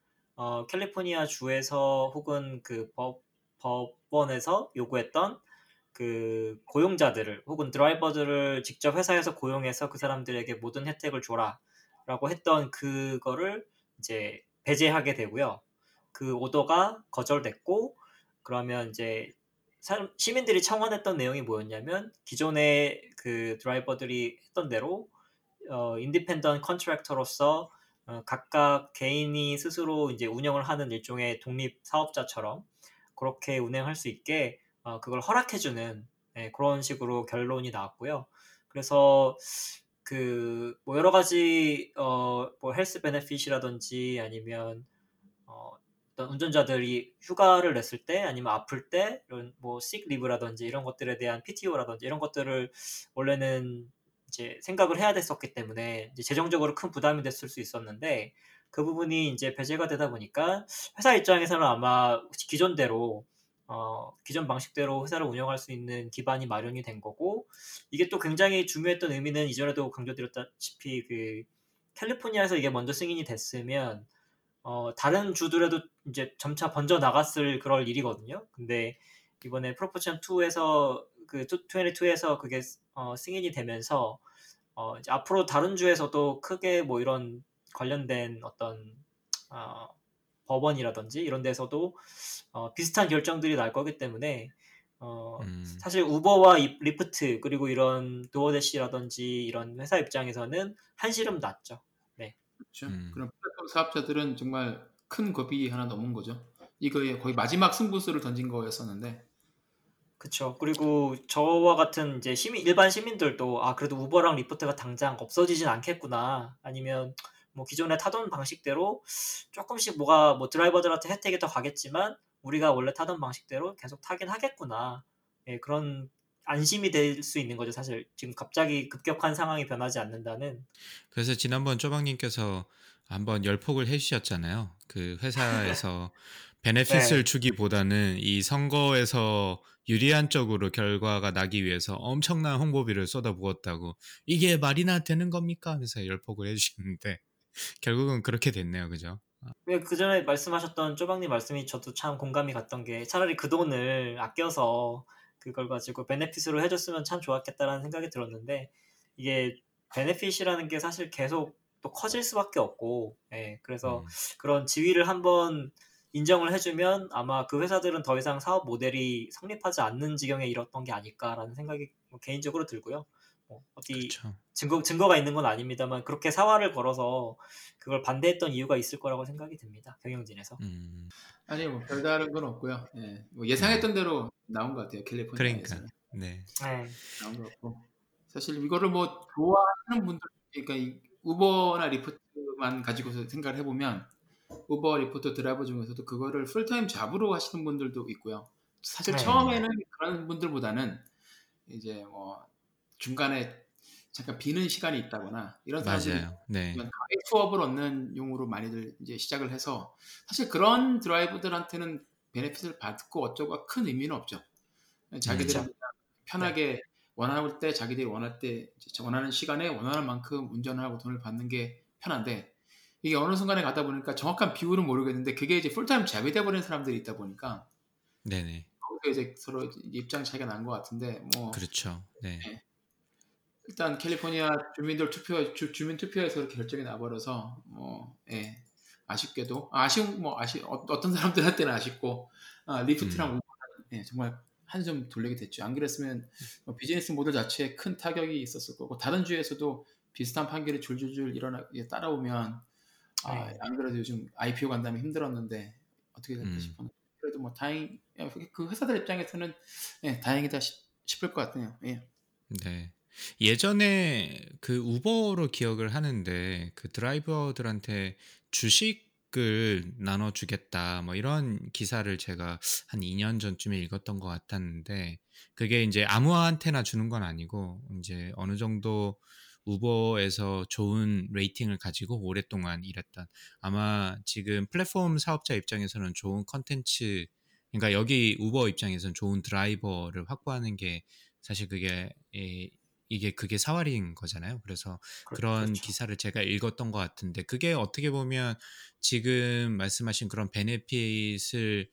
어, 캘리포니아 주에서 혹은 그 법, 법원에서 요구했던 그 고용자들을 혹은 driver들을 직접 회사에서 고용해서 그 사람들에게 모든 혜택을 줘라라고 했던 그거를 이제 배제하게 되고요. 그 오더가 거절됐고 그러면 이제 사람, 시민들이 청원했던 내용이 뭐였냐면 기존의 그 드라이버들이 했던 대로 어, 인디펜던 컨트랙터로서 어, 각각 개인이 스스로 이제 운영을 하는 일종의 독립 사업자처럼 그렇게 운행할 수 있게 어, 그걸 허락해주는 네, 그런 식으로 결론이 나왔고요. 그래서 그 뭐 여러 가지 어 뭐 헬스 베네핏이라든지 아니면 어 운전자들이 휴가를 냈을 때 아니면 아플 때 이런 뭐 식 리브라든지 이런 것들에 대한 PTO라든지 이런 것들을 원래는 이제 생각을 해야 됐었기 때문에 이제 재정적으로 큰 부담이 됐을 수 있었는데 그 부분이 이제 배제가 되다 보니까 회사 입장에서는 아마 기존대로 어, 기존 방식대로 회사를 운영할 수 있는 기반이 마련이 된 거고 이게 또 굉장히 중요했던 의미는 이전에도 강조드렸다시피 그 캘리포니아에서 이게 먼저 승인이 됐으면 어, 다른 주들에도 이제 점차 번져 나갔을 그럴 일이거든요. 근데 이번에 프로포션 2에서 그 22에서 그게 어, 승인이 되면서 어, 이제 앞으로 다른 주에서도 크게 뭐 이런 관련된 어떤 어, 법원이라든지 이런 데서도 어, 비슷한 결정들이 날 거기 때문에 어, 음. 사실 우버와 이- 리프트 그리고 이런 도어대시라든지 이런 회사 입장에서는 한시름 놨죠. 그렇죠. 음. 그런 플랫폼 사업자들은 정말 큰 고비 하나 넘은 거죠. 이거에 거의 마지막 승부수를 던진 거였었는데 그쵸. 그리고 저와 같은 이제 시민, 일반 시민들도 아, 그래도 우버랑 리프트가 당장 없어지진 않겠구나. 아니면 뭐 기존에 타던 방식대로 조금씩 뭐가 뭐 driver들한테 혜택이 더 가겠지만 우리가 원래 타던 방식대로 계속 타긴 하겠구나. 예, 그런 안심이 될 수 있는 거죠. 사실 지금 갑자기 급격한 상황이 변하지 않는다는. 그래서 지난번 쪼박님께서 한번 열폭을 해주셨잖아요. 그 회사에서 [laughs] 베네핏을 네. 주기보다는 이 선거에서 유리한 쪽으로 결과가 나기 위해서 엄청난 홍보비를 쏟아부었다고 이게 말이나 되는 겁니까? 하면서 열폭을 해주시는데 [laughs] 결국은 그렇게 됐네요, 그죠? 왜그 전에 말씀하셨던 쪼박님 말씀이 저도 참 공감이 갔던 게 차라리 그 돈을 아껴서 그걸 가지고 베네핏으로 해줬으면 참 좋았겠다라는 생각이 들었는데 이게 베네핏이라는 게 사실 계속 또 커질 수밖에 없고 예, 그래서 음, 그런 지위를 한번 인정을 해주면 아마 그 회사들은 더 이상 사업 모델이 성립하지 않는 지경에 이뤘던 게 아닐까라는 생각이 뭐 개인적으로 들고요. 뭐 어디 그렇죠. 증거 증거가 있는 건 아닙니다만 그렇게 사활을 걸어서 그걸 반대했던 이유가 있을 거라고 생각이 듭니다. 경영진에서. 음, 아니 뭐 별다른 건 없고요. 예, 뭐 예상했던 대로 나온 것 같아요. 캘리포니아에서 그러니까 네, 네. 나온 것 같고 사실 이거를 뭐 좋아하는 분들 그러니까 이 우버나 리프트만 가지고서 생각을 해보면 우버 리프트 드라이버 중에서도 그거를 full-time job으로 하시는 분들도 있고요. 사실 네. 처음에는 그런 분들보다는 이제 뭐 중간에 잠깐 비는 시간이 있다거나 이런 사람들이. 네, 수업을 얻는 용으로 많이들 이제 시작을 해서 사실 그런 드라이버들한테는 베네핏을 받고 어쩌고가 큰 의미는 없죠. 자기들이 그렇죠. 편하게 원할 때 자기들이 원할 때 원하는 시간에 원하는 만큼 운전을 하고 돈을 받는 게 편한데 이게 어느 순간에 가다 보니까 정확한 비율은 모르겠는데 그게 이제 풀타임 잡이 돼버린 사람들이 있다 보니까 네네, 거기서 이제 서로 입장 차이가 난 것 같은데 뭐 그렇죠. 네, 일단 캘리포니아 주민들 투표 주, 주민 투표에서 이렇게 결정이 나버려서 뭐 예. 아쉽게도 아쉬운 뭐 아쉬 어, 어떤 사람들한테는 아쉽고 아, 리프트랑 음. 예, 정말 한숨 돌리게 됐죠. 안 그랬으면 뭐 비즈니스 모델 자체에 큰 타격이 있었을 거고 다른 주에서도 비슷한 판결이 줄줄줄 일어나 예, 따라오면 아, 네. 안 그래도 요즘 IPO 간다면 힘들었는데 어떻게 될까 음. 싶었는데 그래도 뭐 다행 그 회사들 입장에서는 예, 다행이다 싶, 싶을 것 같아요. 예. 네. 예전에 그 우버로 기억을 하는데 그 드라이버들한테 주식을 나눠주겠다 뭐 이런 기사를 제가 한 2년 전쯤에 읽었던 것 같았는데 그게 이제 아무한테나 주는 건 아니고 이제 어느 정도 우버에서 좋은 레이팅을 가지고 오랫동안 일했던 아마 지금 플랫폼 사업자 입장에서는 좋은 컨텐츠 그러니까 여기 우버 입장에서는 좋은 드라이버를 확보하는 게 사실 그게 이- 이게 그게 사활인 거잖아요. 그래서 그- 그런 그렇죠. 기사를 제가 읽었던 것 같은데 그게 어떻게 보면 지금 말씀하신 그런 베네핏을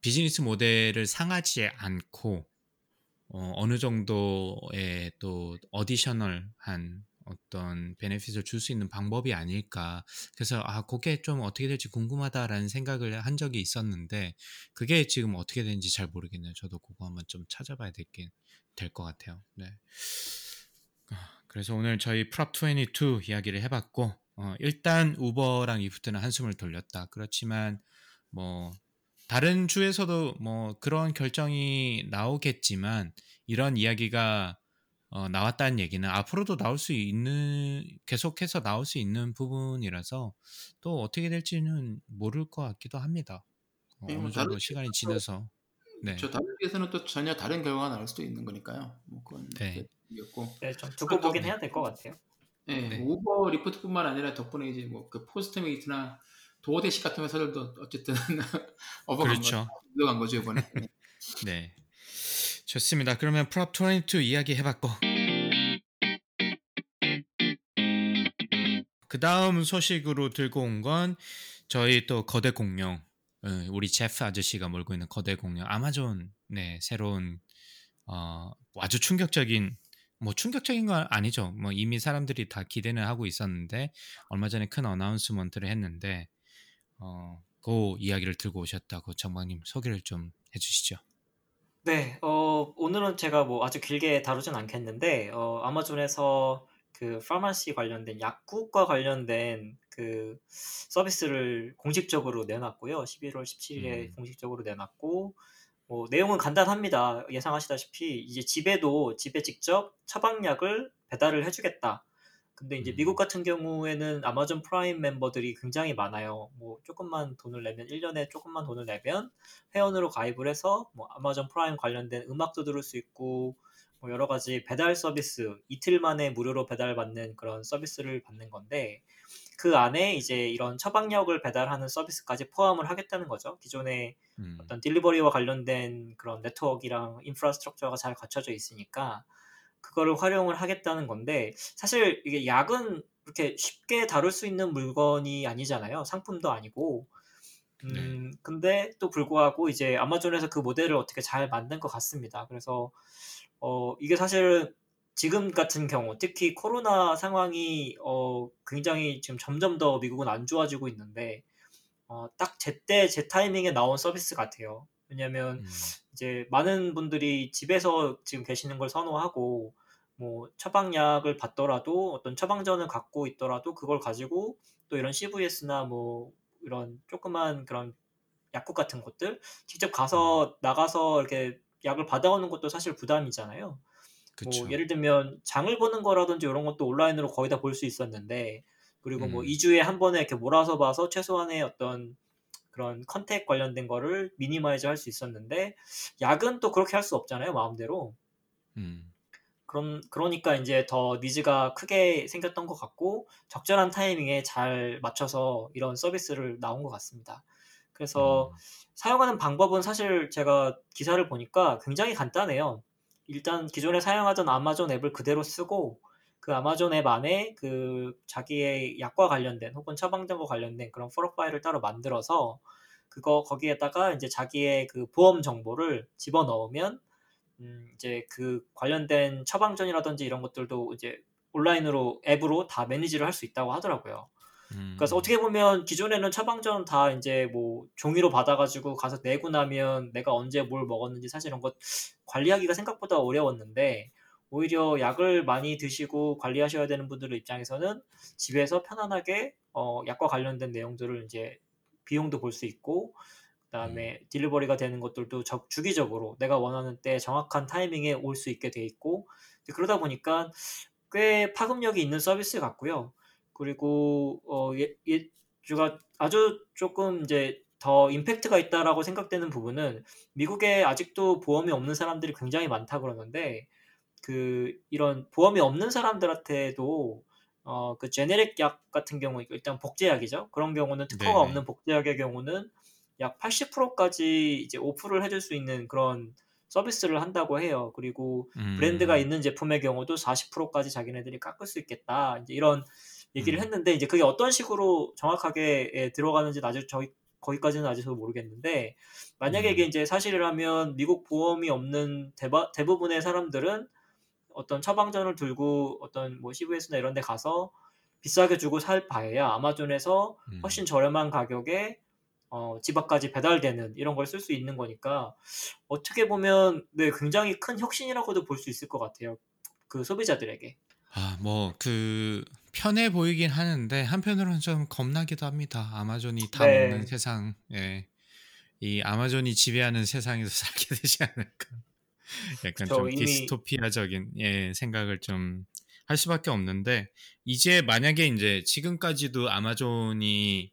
비즈니스 모델을 상하지 않고 어, 어느 정도의 또 어디셔널한 어떤 베네핏을 줄 수 있는 방법이 아닐까. 그래서 아, 그게 좀 어떻게 될지 궁금하다라는 생각을 한 적이 있었는데 그게 지금 어떻게 되는지 잘 모르겠네요. 저도 그거 한번 좀 찾아봐야 될게 될 것 같아요. 네. 아, 그래서 오늘 저희 프롭 22 이야기를 해봤고 어, 일단 우버랑 리프트는 한숨을 돌렸다. 그렇지만 뭐 다른 주에서도 뭐 그런 결정이 나오겠지만 이런 이야기가 어, 나왔다는 얘기는 앞으로도 나올 수 있는 계속해서 나올 수 있는 부분이라서 또 어떻게 될지는 모를 것 같기도 합니다. 어, 네, 뭐 어느 정도 다른 시간이 지나서 네. 저 다른 주에서는 또 전혀 다른 결과가 나올 수도 있는 거니까요. 뭐 그건 네. 이었고. 네, 좀 두고 보긴 해야 될 것 같아요. 네, 네. 우버 리프트뿐만 아니라 덕분에 이제 뭐 그 포스트 메이트나 도어대시 같은 회사들도 어쨌든 [laughs] 업혀간 그렇죠. 거, 들어간 거죠 이번에. 네. [laughs] 네. 좋습니다. 그러면 Prop 22 이야기 해봤고 그 다음 소식으로 들고 온 건 저희 또 거대 공룡 어, 우리 제프 아저씨가 몰고 있는 거대 공룡 아마존 네 새로운 어, 아주 충격적인 뭐 충격적인 건 아니죠. 뭐 이미 사람들이 다 기대는 하고 있었는데 얼마 전에 큰 어나운스먼트를 했는데 어, 그 이야기를 들고 오셨다고 정방님 소개를 좀 해주시죠. 네, 어, 오늘은 제가 뭐 아주 길게 다루진 않겠는데, 어, 아마존에서 그 pharmacy 관련된 약국과 관련된 그 서비스를 공식적으로 내놨고요. 11월 17일에 음. 공식적으로 내놨고, 뭐 내용은 간단합니다. 예상하시다시피 이제 집에도 집에 직접 처방약을 배달을 해주겠다. 근데 이제 음. 미국 같은 경우에는 아마존 프라임 멤버들이 굉장히 많아요. 뭐 조금만 돈을 내면 1년에 조금만 돈을 내면 회원으로 가입을 해서 뭐 아마존 프라임 관련된 음악도 들을 수 있고 뭐 여러 가지 배달 서비스 이틀 만에 무료로 배달받는 그런 서비스를 받는 건데 그 안에 이제 이런 처방약을 배달하는 서비스까지 포함을 하겠다는 거죠. 기존에 음. 어떤 딜리버리와 관련된 그런 네트워크랑 인프라스트럭처가 잘 갖춰져 있으니까 그거를 활용을 하겠다는 건데 사실 이게 약은 그렇게 쉽게 다룰 수 있는 물건이 아니잖아요. 상품도 아니고. 음, 근데 또 불구하고 이제 아마존에서 그 모델을 어떻게 잘 만든 것 같습니다. 그래서 어, 이게 사실 지금 같은 경우 특히 코로나 상황이 어, 굉장히 지금 점점 더 미국은 안 좋아지고 있는데 어, 딱 제때 제 타이밍에 나온 서비스 같아요. 왜냐하면 음. 이제 많은 분들이 집에서 지금 계시는 걸 선호하고 뭐 처방약을 받더라도 어떤 처방전을 갖고 있더라도 그걸 가지고 또 이런 CVS나 뭐 이런 조그만 그런 약국 같은 곳들 직접 가서 나가서 이렇게 약을 받아오는 것도 사실 부담이잖아요. 그쵸. 뭐 예를 들면 장을 보는 거라든지 이런 것도 온라인으로 거의 다 볼 수 있었는데 그리고 뭐 음. 2주에 한 번에 이렇게 몰아서 봐서 최소한의 어떤 그런 contact 관련된 거를 minimize 할 수 있었는데 약은 또 그렇게 할 수 없잖아요 마음대로 음. 그런 그러니까 이제 더 needs가 크게 생겼던 것 같고 적절한 타이밍에 잘 맞춰서 이런 서비스를 나온 것 같습니다. 그래서 음. 사용하는 방법은 사실 제가 기사를 보니까 굉장히 간단해요. 일단 기존에 사용하던 아마존 앱을 그대로 쓰고 그 아마존 앱 안에 그 자기의 약과 관련된 혹은 처방전과 관련된 그런 프로 파일을 따로 만들어서 그거 거기에다가 이제 자기의 그 보험 정보를 집어 넣으면 음, 이제 그 관련된 처방전이라든지 이런 것들도 이제 온라인으로 앱으로 다 매니지를 할 수 있다고 하더라고요. 음. 그래서 어떻게 보면 기존에는 처방전 다 이제 뭐 종이로 받아가지고 가서 내고 나면 내가 언제 뭘 먹었는지 사실 이런 것 관리하기가 생각보다 어려웠는데 오히려 약을 많이 드시고 관리하셔야 되는 분들 입장에서는 집에서 편안하게 어, 약과 관련된 내용들을 이제 비용도 볼 수 있고 그다음에 딜리버리가 되는 것들도 적- 주기적으로 내가 원하는 때 정확한 타이밍에 올 수 있게 돼 있고 그러다 보니까 꽤 파급력이 있는 서비스 같고요. 그리고 어, 예, 예, 제가 아주 조금 이제 더 임팩트가 있다라고 생각되는 부분은 미국에 아직도 보험이 없는 사람들이 굉장히 많다 그러는데 그 이런 보험이 없는 사람들한테도 어, 그 제네릭 약 같은 경우 일단 복제약이죠. 그런 경우는 특허가 네네. 없는 복제약의 경우는 약 80%까지 이제 오프를 해줄 수 있는 그런 서비스를 한다고 해요. 그리고 음. 브랜드가 있는 제품의 경우도 40%까지 자기네들이 깎을 수 있겠다. 이제 이런 얘기를 음. 했는데 이제 그게 어떤 식으로 정확하게 예, 들어가는지는 아직 저희 거기까지는 아직 저도 모르겠는데 만약에 음. 이게 이제 사실이라면 미국 보험이 없는 대바, 대부분의 사람들은 어떤 처방전을 들고 어떤 뭐 CVS나 이런 데 가서 비싸게 주고 살 바에야 아마존에서 음. 훨씬 저렴한 가격에 어, 집 앞까지 배달되는 이런 걸 쓸 수 있는 거니까 어떻게 보면 네, 굉장히 큰 혁신이라고도 볼 수 있을 것 같아요. 그 소비자들에게. 아, 뭐 그 편해 보이긴 하는데 한편으로는 좀 겁나기도 합니다. 아마존이 다 네. 먹는 세상, 예, 이 아마존이 지배하는 세상에서 [laughs] 살게 되지 않을까. 약간 좀 이미- 디스토피아적인 예, 생각을 좀 할 수밖에 없는데 이제 만약에 이제 지금까지도 아마존이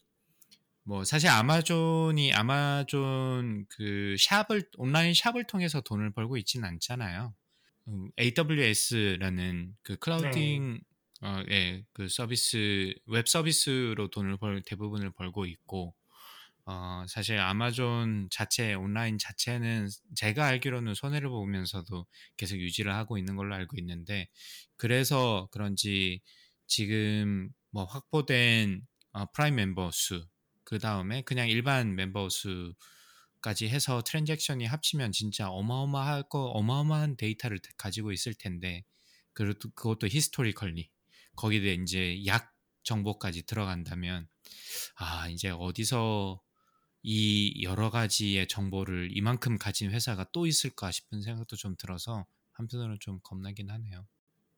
뭐 사실 아마존이 아마존 그 shop을 온라인 shop을 통해서 돈을 벌고 있지는 않잖아요. 음, AWS라는 그 clouding 어, 예, 그 서비스 웹 서비스로 돈을 벌 대부분을 벌고 있고 어, 사실 아마존 자체 온라인 자체는 제가 알기로는 손해를 보면서도 계속 유지를 하고 있는 걸로 알고 있는데 그래서 그런지 지금 뭐 확보된 어, 프라임 멤버 수 그 다음에 그냥 일반 멤버 수까지 해서 transaction이 합치면 진짜 어마어마할 거 어마어마한 데이터를 가지고 있을 텐데 그것도 그것도 historically 거기에 이제 약 정보까지 들어간다면 아 이제 어디서 이 여러 가지의 정보를 이만큼 가진 회사가 또 있을까 싶은 생각도 좀 들어서 한편으로는 좀 겁나긴 하네요.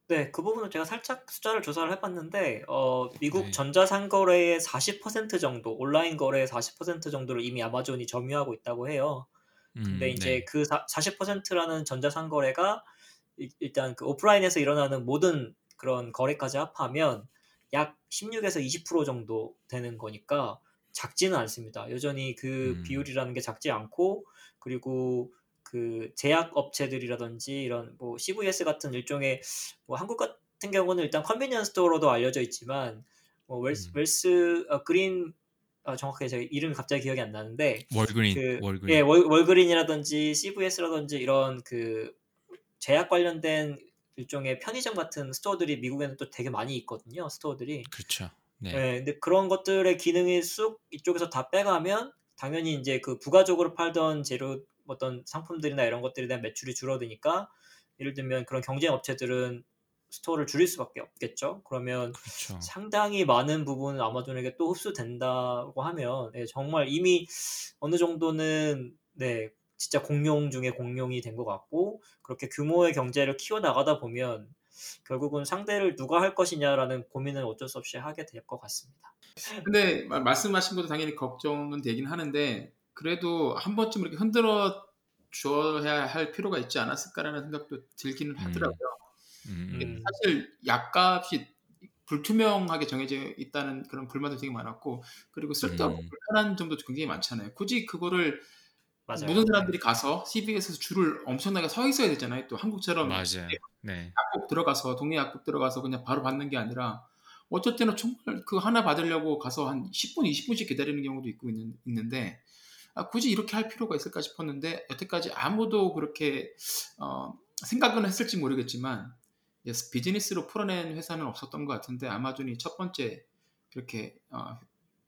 네, 그 부분은 제가 살짝 숫자를 조사를 해봤는데, 어, 미국 네. 전자상거래의 40% 정도, 온라인 거래의 40% 정도를 이미 아마존이 점유하고 있다고 해요. 근데 음, 이제 네. 그 40%라는 전자상거래가 일- 일단 그 오프라인에서 일어나는 모든 그런 거래까지 합하면 약 16에서 20% 정도 되는 거니까 작지는 않습니다. 여전히 그 음. 비율이라는 게 작지 않고 그리고 그 제약 업체들이라든지 이런 뭐 CVS 같은 일종의 뭐 한국 같은 경우는 일단 convenience store로도 알려져 있지만 뭐 웰스, 음. 웰스 어, 그린 아, 정확하게 제가 이름이 갑자기 기억이 안 나는데 월그린, 그, 월그린. 예, 월, 월그린이라든지 CVS라든지 이런 그 제약 관련된 일종의 편의점 같은 store들이 미국에는 또 되게 많이 있거든요. store들이. 그렇죠. 네. 예, 근데 그런 것들의 기능이 쑥 이쪽에서 다 빼가면 당연히 이제 그 부가적으로 팔던 재료 어떤 상품들이나 이런 것들에 대한 매출이 줄어드니까 예를 들면 그런 경쟁 업체들은 스토어를 줄일 수밖에 없겠죠. 그러면 그렇죠. 상당히 많은 부분은 아마존에게 또 흡수된다고 하면 예, 정말 이미 어느 정도는 네 진짜 공룡 중에 공룡이 된 것 같고 그렇게 규모의 경제를 키워 나가다 보면 결국은 상대를 누가 할 것이냐라는 고민을 어쩔 수 없이 하게 될 것 같습니다. 근데 마- 말씀하신 것도 당연히 걱정은 되긴 하는데 그래도 한 번쯤 이렇게 흔들어 줘야 할 필요가 있지 않았을까라는 생각도 들기는 하더라고요. 음, 음. 사실 약값이 불투명하게 정해져 있다는 그런 불만도 되게 많았고 그리고 쓸데없고 음. 불편한 점도 굉장히 많잖아요. 굳이 그거를 맞아요. 모든 사람들이 가서 CVS에서 줄을 엄청나게 서 있어야 되잖아요. 또 한국처럼 맞아요. 네. 약국 들어가서 동네 약국 들어가서 그냥 바로 받는 게 아니라 어쩔 때는 정말 그 하나 받으려고 가서 한 10분, 20분씩 기다리는 경우도 있고 있는, 있는데 아, 굳이 이렇게 할 필요가 있을까 싶었는데 여태까지 아무도 그렇게 어, 생각은 했을지 모르겠지만 비즈니스로 풀어낸 회사는 없었던 것 같은데 아마존이 첫 번째 그렇게 어,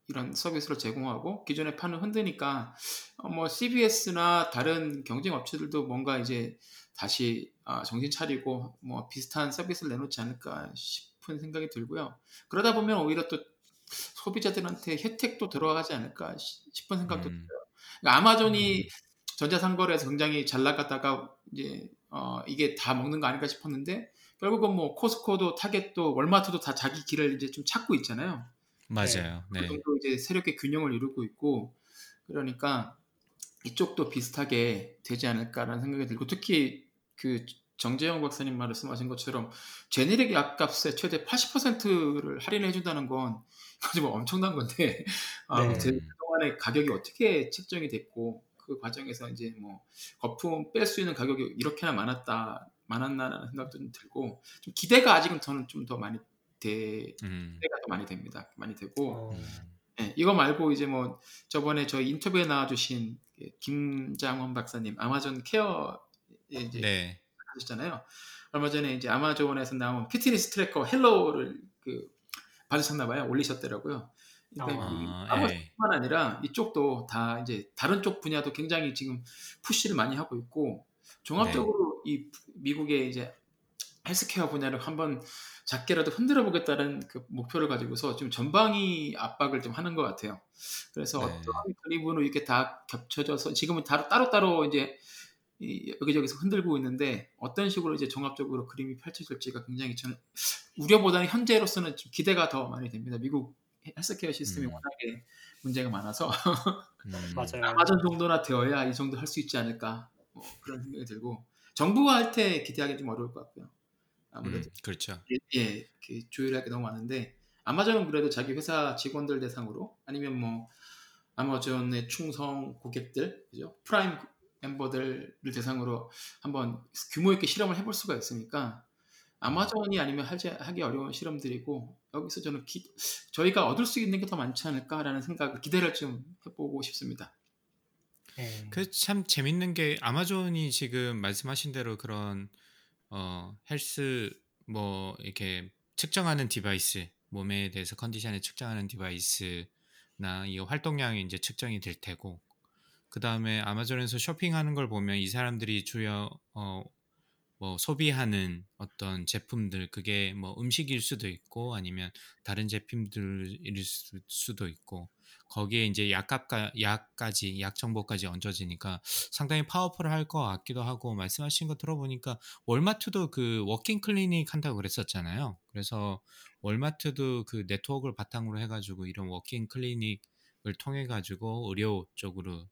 이런 서비스를 제공하고 기존에 판을 흔드니까 어, 뭐 CBS나 다른 경쟁 업체들도 뭔가 이제 다시 아, 정신 차리고 뭐 비슷한 서비스를 내놓지 않을까 싶은 생각이 들고요. 그러다 보면 오히려 또 소비자들한테 혜택도 들어가지 않을까 시- 싶은 생각도 음. 들어요. 그러니까 아마존이 전자상거래에서 굉장히 잘 나갔다가 이제 어, 이게 다 먹는 거 아닐까 싶었는데 결국은 뭐 코스코도 타겟도 월마트도 다 자기 길을 이제 좀 찾고 있잖아요. 맞아요. 그 네. 정도 이제 세력의 균형을 이루고 있고 그러니까 이쪽도 비슷하게 되지 않을까라는 생각이 들고 특히 그 정재영 박사님 말씀하신 것처럼 제네릭 약값의 최대 80%를 할인해 준다는 건 이거 좀 엄청난 건데 [laughs] 아, 네. 제- 그동안에 가격이 어떻게 책정이 됐고 그 과정에서 이제 뭐 거품 뺄 수 있는 가격이 이렇게나 많았다 많았나라는 생각도 좀 들고 좀 기대가 아직은 저는 좀 더 많이 돼 음. 기대가 더 많이 됩니다 많이 되고 어, 예, 이거 말고 이제 뭐 저번에 저희 인터뷰에 나와주신 그 김장원 박사님 아마존 케어 이제 네. 하셨잖아요. 얼마 전에 이제 아마존에서 나온 피트니스 tracker Halo를 그 받으셨나 봐요. 올리셨더라고요. 그러니까 아, 이 예. 아마존뿐만 아니라 이쪽도 다 이제 다른 쪽 분야도 굉장히 지금 push를 많이 하고 있고 종합적으로 이 미국의 이제 헬스케어 분야를 한번 작게라도 흔들어 보겠다는 그 목표를 가지고서 지금 전방위 압박을 좀 하는 것 같아요. 그래서 네. 어떤 그림으로 이렇게 다 겹쳐져서 지금은 다 따로따로 이제 이 여기저기서 흔들고 있는데 어떤 식으로 이제 종합적으로 그림이 펼쳐질지가 굉장히 저는 우려보다는 현재로서는 좀 기대가 더 많이 됩니다. 미국 헬스케어 시스템이 음. 워낙에 문제가 많아서 음. [laughs] 맞아요. 아마존 정도나 되어야 이 정도 할 수 있지 않을까 뭐 그런 생각이 들고 정부가 할 때 기대하기 좀 어려울 것 같고요. 아무래도 음, 그렇죠. 예, 조율할 게 너무 많은데 아마존은 그래도 자기 회사 직원들 대상으로 아니면 뭐 아마존의 충성 고객들, 그죠? 프라임 멤버들을 대상으로 한번 규모 있게 실험을 해볼 수가 있으니까 아마존이 아니면 하지, 하기 어려운 실험들이고 여기서 저는 기- 저희가 얻을 수 있는 게 더 많지 않을까라는 생각을 기대를 좀 해보고 싶습니다. 예. 그참 재밌는 게 아마존이 지금 말씀하신 대로 그런 어 헬스 뭐 이렇게 측정하는 device 몸에 대해서 컨디션을 측정하는 device나 이 활동량이 이제 측정이 될 테고 그 다음에 아마존에서 쇼핑하는 걸 보면 이 사람들이 주요 어 뭐 소비하는 어떤 제품들 그게 뭐 음식일 수도 있고 아니면 다른 제품들일 수- 수도 있고 거기에 이제 약값까 약까지 약 정보까지 얹어지니까 상당히 파워풀할 것 같기도 하고 말씀하신 거 들어보니까 월마트도 그 walk-in clinic 한다고 그랬었잖아요. 그래서 월마트도 그 네트워크를 바탕으로 해가지고 이런 walk-in clinic을 통해 가지고 의료 쪽으로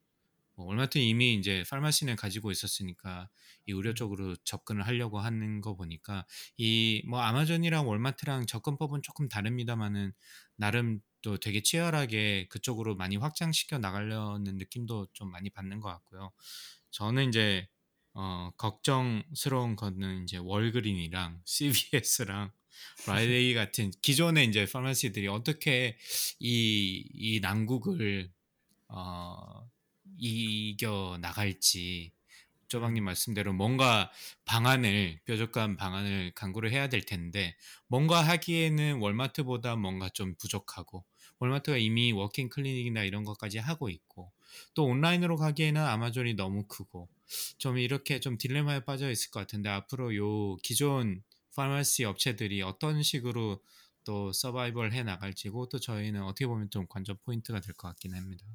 뭐 월마트 이미 이제 pharmacy는 가지고 있었으니까 이 의료 쪽으로 접근을 하려고 하는 거 보니까 이 뭐 아마존이랑 월마트랑 접근법은 조금 다릅니다만은 나름 또 되게 치열하게 그쪽으로 많이 확장시켜 나가려는 느낌도 좀 많이 받는 것 같고요. 저는 이제 어, 걱정스러운 거는 이제 월그린이랑 CVS랑 [laughs] 라이트에이드 같은 기존의 이제 pharmacy들이 어떻게 이, 이 난국을 어, 이겨 나갈지 조방님 말씀대로 뭔가 방안을 뾰족한 방안을 강구를 해야 될 텐데 뭔가 하기에는 월마트보다 뭔가 좀 부족하고 월마트가 이미 walk-in clinic이나 이런 것까지 하고 있고 또 온라인으로 가기에는 아마존이 너무 크고 좀 이렇게 좀 딜레마에 빠져 있을 것 같은데 앞으로 요 기존 pharmacy 업체들이 어떤 식으로 또 서바이벌 해 나갈지고 또 저희는 어떻게 보면 좀 관전 포인트가 될 것 같긴 합니다.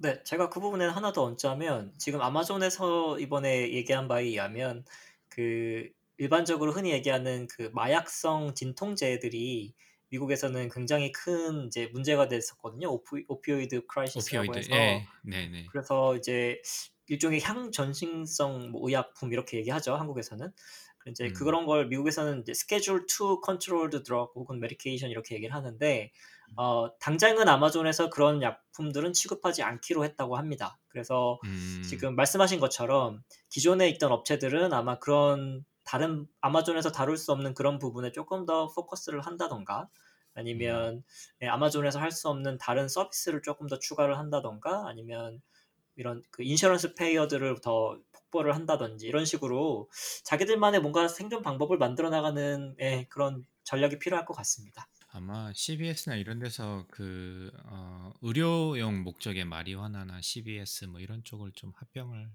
네, 제가 그 부분에 하나 더 얹자면 지금 아마존에서 이번에 얘기한 바에 의하면 그 일반적으로 흔히 얘기하는 그 마약성 진통제들이 미국에서는 굉장히 큰 이제 문제가 됐었거든요. 오피, opioid crisis라고 opioid, 해서 예, 네, 네. 그래서 이제 일종의 향정신성 뭐 의약품 이렇게 얘기하죠. 한국에서는. 이제 음. 그런 걸 미국에서는 이제 스케줄 2 controlled drug 혹은 medication 이렇게 얘기를 하는데 어, 당장은 아마존에서 그런 약품들은 취급하지 않기로 했다고 합니다. 그래서 음, 지금 말씀하신 것처럼 기존에 있던 업체들은 아마 그런 다른 아마존에서 다룰 수 없는 그런 부분에 조금 더 포커스를 한다던가 아니면 예, 아마존에서 할 수 없는 다른 서비스를 조금 더 추가를 한다던가 아니면 이런 그 인셔런스 페이어들을 더 폭보를 한다든지 이런 식으로 자기들만의 뭔가 생존 방법을 만들어 나가는 예, 그런 전략이 필요할 것 같습니다. 아마 CBS나 이런 데서 그 어, 의료용 목적의 마리화나나 CBS 뭐 이런 쪽을 좀 합병을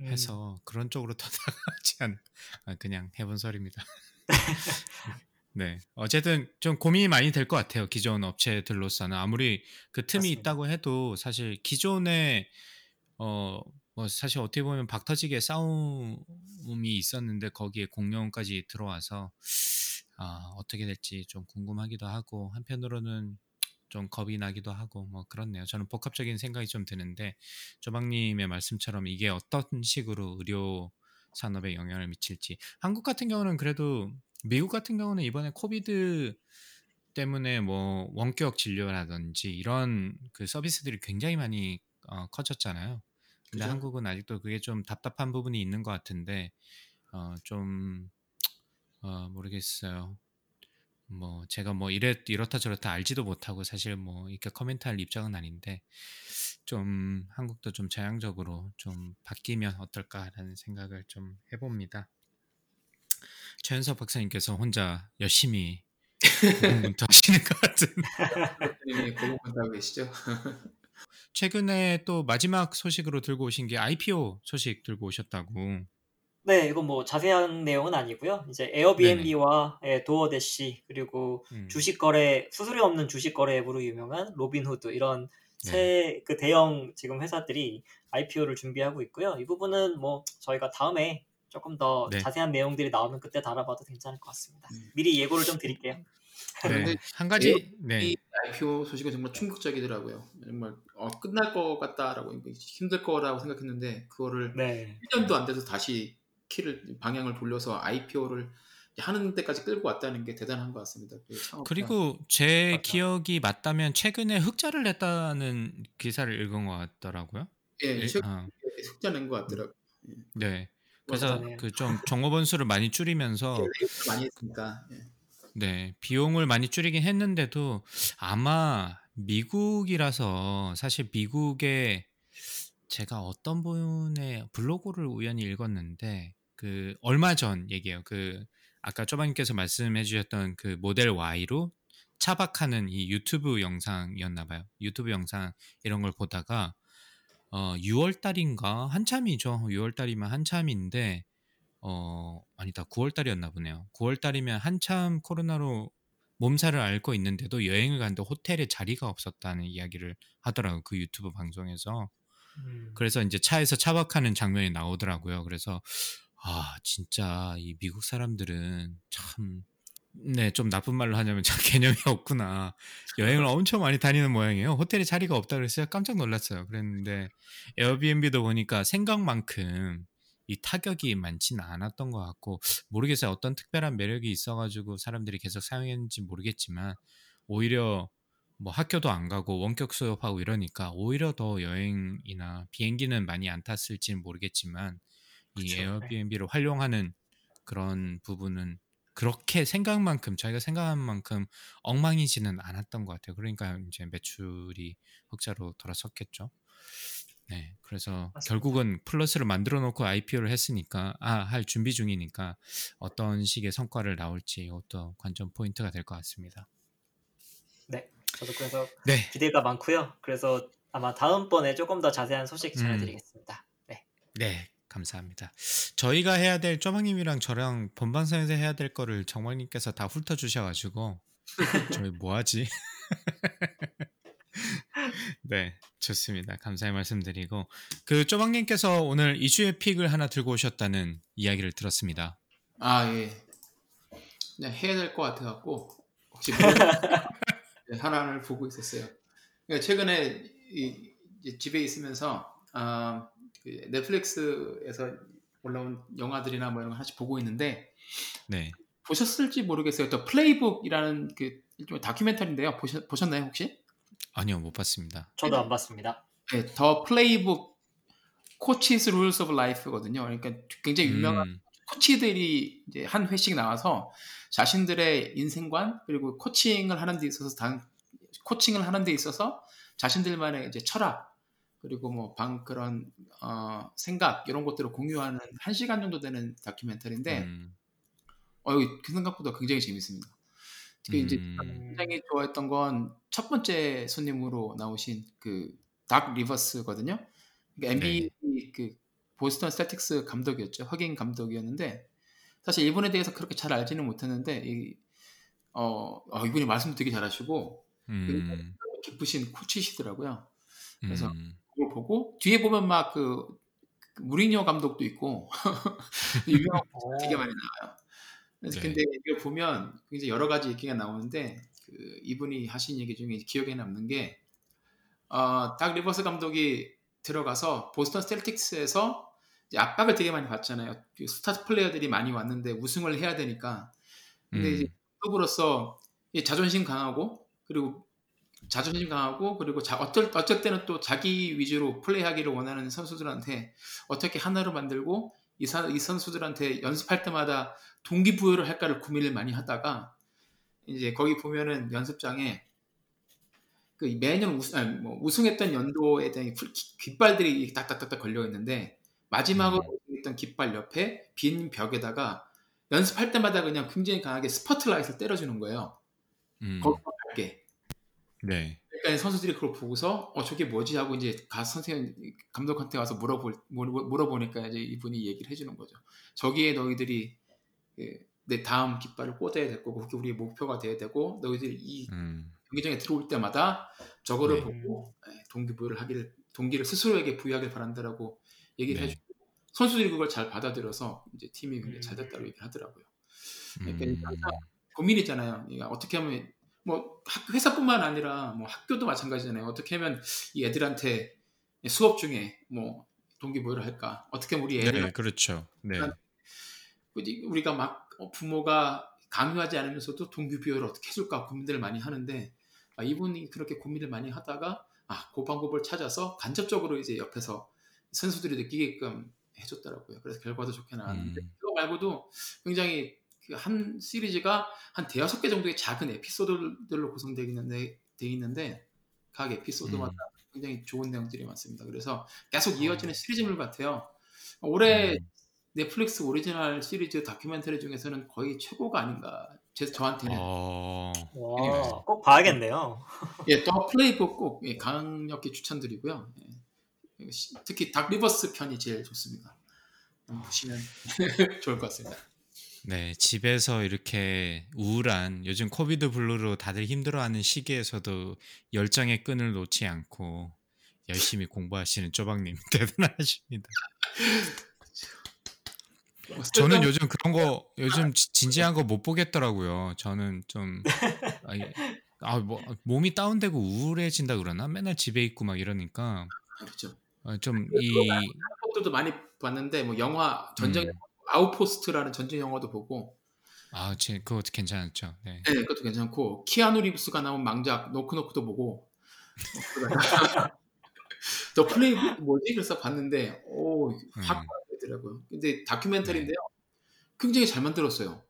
음, 해서 그런 쪽으로 더 [laughs] 나가지 않 아, 그냥 해본 소리입니다. [laughs] 네. 어쨌든 좀 고민이 많이 될 것 같아요. 기존 업체들로서는 아무리 그 틈이 맞습니다. 있다고 해도 사실 기존에 어 뭐 사실 어떻게 보면 박터지게 싸움이 있었는데 거기에 공룡까지 들어와서 아 어떻게 될지 좀 궁금하기도 하고 한편으로는 좀 겁이 나기도 하고 뭐 그렇네요. 저는 복합적인 생각이 좀 드는데 조방님의 말씀처럼 이게 어떤 식으로 의료 산업에 영향을 미칠지 한국 같은 경우는 그래도 미국 같은 경우는 이번에 코비드 때문에 뭐 원격 진료라든지 이런 그 서비스들이 굉장히 많이 어, 커졌잖아요. 근데 그죠? 한국은 아직도 그게 좀 답답한 부분이 있는 것 같은데 어, 좀 어, 모르겠어요. 뭐 제가 뭐 이래 이렇다 저렇다 알지도 못하고 사실 뭐 이렇게 코멘트할 입장은 아닌데 좀 한국도 좀 저양적으로 좀 바뀌면 어떨까라는 생각을 좀 해봅니다. 최현석 박사님께서 혼자 열심히 고군분투하시는 것 같은. 대표님이 고군분투하고 계시죠? 최근에 또 마지막 소식으로 들고 오신 게 IPO 소식 들고 오셨다고. 네, 이건 뭐 자세한 내용은 아니고요. 이제 네네. 에어비앤비와 예, 도어대시 그리고 음, 주식 거래 수수료 없는 주식 거래 앱으로 유명한 로빈후드 이런 네. 세 그 대형 지금 회사들이 IPO를 준비하고 있고요. 이 부분은 뭐 저희가 다음에 조금 더 네. 자세한 내용들이 나오면 그때 다뤄봐도 괜찮을 것 같습니다. 음. 미리 예고를 좀 드릴게요. 네. 그런데 한 가지 네. 이 IPO 소식은 정말 충격적이더라고요. 정말 어, 끝날 것 같다라고 힘들 거라고 생각했는데 그거를 네. 1년도 안 돼서 다시 키를 방향을 돌려서 IPO를 하는 데까지 끌고 왔다는 게 대단한 것 같습니다. 그. 그리고 제 맞다. 기억이 맞다면 최근에 흑자를 냈다는 기사를 읽은 것 같더라고요. 예, 일- 최근에 어, 흑자 낸 것 같더라고요. 네. 그래서. 그 좀 종업원 수를 많이 줄이면서 layoff 많이 했으니까. 예. 네, 비용을 많이 줄이긴 했는데도 아마 미국이라서 사실 미국에 제가 어떤 분의 블로그를 우연히 읽었는데 그 얼마 전 얘기예요. 그 아까 쪼박님께서 말씀해 주셨던 그 모델 Y로 차박하는 이 유튜브 영상이었나 봐요. 유튜브 영상 이런 걸 보다가 어 6월 달인가 한참이죠. 6월 달이면 한참인데 어 아니다 9월 달이었나 보네요. 9월 달이면 한참 코로나로 몸살을 앓고 있는데도 여행을 갔는데 호텔에 자리가 없었다는 이야기를 하더라고요. 그 유튜브 방송에서. 음. 그래서 이제 차에서 차박하는 장면이 나오더라고요. 그래서 아 진짜 이 미국 사람들은 참 네, 좀 나쁜 말로 하자면 참 [laughs] 개념이 없구나. 여행을 엄청 많이 다니는 모양이에요. 호텔에 자리가 없다 그랬어요. 깜짝 놀랐어요. 그랬는데 에어비앤비도 보니까 생각만큼 이 타격이 많지는 않았던 것 같고 모르겠어요. 어떤 특별한 매력이 있어가지고 사람들이 계속 사용했는지 모르겠지만 오히려 뭐 학교도 안 가고 원격 수업하고 이러니까 오히려 더 여행이나 비행기는 많이 안 탔을지는 모르겠지만 이 네. 에어비앤비를 활용하는 그런 부분은 그렇게 생각만큼 자기가 생각한 만큼 엉망이지는 않았던 것 같아요. 그러니까 이제 매출이 흑자로 돌아섰겠죠. 네, 그래서 맞습니다. 결국은 플러스를 만들어 놓고 IPO를 했으니까 아 할 준비 중이니까 어떤 식의 성과를 나올지 이것도 관전 포인트가 될 것 같습니다. 네, 저도 그래서 네, 기대가 많고요. 그래서 아마 다음번에 조금 더 자세한 소식 음. 전해드리겠습니다. 네. 네, 감사합니다. 저희가 해야 될 쪼방님이랑 저랑 본방송에서 해야 될 거를 정방님께서 다 훑어 주셔가지고 [laughs] 저희 뭐하지? [laughs] 네, 좋습니다. 감사의 말씀드리고 그 쪼방님께서 오늘 이슈의 픽을 하나 들고 오셨다는 이야기를 들었습니다. 아 예. 그냥 해야 될 것 같아 갖고 혹시 모르겠- [laughs] 네, 하나를 보고 있었어요. 그러니까 최근에 이, 집에 있으면서 아, 그 넷플릭스에서 올라온 영화들이나 뭐 이런 거 하나씩 보고 있는데 네, 보셨을지 모르겠어요. The Playbook이라는 그 일종의 다큐멘터리인데요. 보셨, 보셨나요 혹시? 아니요 못 봤습니다. 저도 안 봤습니다. 네, The Playbook Coach's Rules of Life거든요. 그러니까 굉장히 유명한 음, 코치들이 이제 한 회씩 나와서 자신들의 인생관 그리고 코칭을 하는 데 있어서 단 코칭을 하는 데 있어서 자신들만의 이제 철학 그리고 뭐방 그런 어, 생각 이런 것들을 공유하는 한 시간 정도 되는 다큐멘터리인데 음, 어 이거 그 생각보다 굉장히 재밌습니다. 특히 이제 음, 굉장히 좋아했던 건 첫 번째 손님으로 나오신 그 닥 리버스거든요. 그러니까 네. NBA 그 보스턴 셀틱스 감독이었죠. 흑인 감독이었는데 사실 이분에 대해서 그렇게 잘 알지는 못했는데 이, 어, 어, 이분이 말씀도 되게 잘하시고 음, 깊으신 코치시더라고요. 그래서 음, 그걸 보고 뒤에 보면 막 그 무리뉴 감독도 있고 [laughs] 유명한 오. 되게 많이 나와요. 그래서 네. 근데 이걸 보면 굉장히 여러 가지 얘기가 나오는데 그 이분이 하신 얘기 중에 기억에 남는 게 어, 닥 리버스 감독이 들어가서 보스턴 셀틱스에서 이제 압박을 되게 많이 받잖아요. 그 스타 플레이어들이 많이 왔는데 우승을 해야 되니까. 근데 이제 음, 클럽으로서 이 자존심 강하고 그리고 자존심 강하고 그리고 자, 어쩔 어쩔 때는 또 자기 위주로 플레이하기를 원하는 선수들한테 어떻게 하나로 만들고 이, 사- 이 선수들한테 연습할 때마다 동기부여를 할까를 고민을 많이 하다가 이제 거기 보면은 연습장에 그 매년 우승, 아니, 뭐 우승했던 연도에 대한 깃발들이 딱딱딱딱 걸려 있는데 마지막으로 음. 우승했던 깃발 옆에 빈 벽에다가 연습할 때마다 그냥 굉장히 강하게 스포트라이트를 때려주는 거예요. 음, 거기서 갈게. 네, 그러니까 선수들이 그걸 보고서 어 저게 뭐지 하고 이제 가 선생님 감독한테 와서 물어볼 물어- 물어보니까 이제 이분이 얘기를 해주는 거죠. 저기에 너희들이 그, 내 다음 깃발을 꽂아야 될 거고 그게 우리의 목표가 돼야 되고 너희들이 이 음, 경기장에 들어올 때마다 저거를 네. 보고 예, 동기부여를 하기를 동기를 스스로에게 부여하길 바란다라고 얘기를 네. 해주고 선수들이 그걸 잘 받아들여서 이제 팀이 굉장히 잘 음. 됐다고 얘기를 하더라고요. 그러니까 음, 항상 고민이잖아요. 그러니까 어떻게 하면 뭐 학- 회사뿐만 아니라 뭐 학교도 마찬가지잖아요. 어떻게 하면 이 애들한테 수업 중에 뭐 동기부여를 할까? 어떻게 우리 애들 네, 그렇죠. 네, 우리- 우리가 막 어, 부모가 강요하지 않으면서도 동기부여를 어떻게 해줄까 고민들을 많이 하는데 아, 이분이 그렇게 고민을 많이 하다가 아, 그 방법을 찾아서 간접적으로 이제 옆에서 선수들이 느끼게끔 해줬더라고요. 그래서 결과도 좋게 나왔는데 음. 그거 말고도 굉장히 그 한 시리즈가 한 대여섯 개 정도의 작은 에피소드들로 구성되어 있는데, 돼 있는데 각 에피소드마다 음. 굉장히 좋은 내용들이 많습니다. 그래서 계속 이어지는 시리즈물 같아요. 올해 음. 넷플릭스 오리지널 시리즈 다큐멘터리 중에서는 거의 최고가 아닌가. 제 저한테는 어, 와, 꼭 봐야겠네요. [laughs] 예, The Playbook 꼭 예, 강력히 추천드리고요. 예. 시- 특히 닥 리버스 편이 제일 좋습니다. 한번 보시면 [laughs] 좋을 것 같습니다. 네, 집에서 이렇게 우울한 요즘 COVID blue로 다들 힘들어하는 시기에서도 열정의 끈을 놓지 않고 열심히 공부하시는 쪼박님 [laughs] 대단하십니다. 뭐 저는 요즘 그런 거 요즘 지- 진지한 거 못 보겠더라고요. 저는 좀 아, 뭐, 몸이 다운되고 우울해진다 그러나 맨날 집에 있고 막 이러니까 그렇죠. 좀이 것들도 많이 봤는데 뭐 영화 전쟁 음. Outpost라는 전쟁 영화도 보고 아, 제 그거 괜찮았죠. 네. 네, 그것도 괜찮고 키아누 리브스가 나온 망작 Knock Knock도 보고 [laughs] The Play 뭐지 그래서 봤는데 오 확 음. 되더라고요. 근데 다큐멘터리인데요. 굉장히 잘 만들었어요.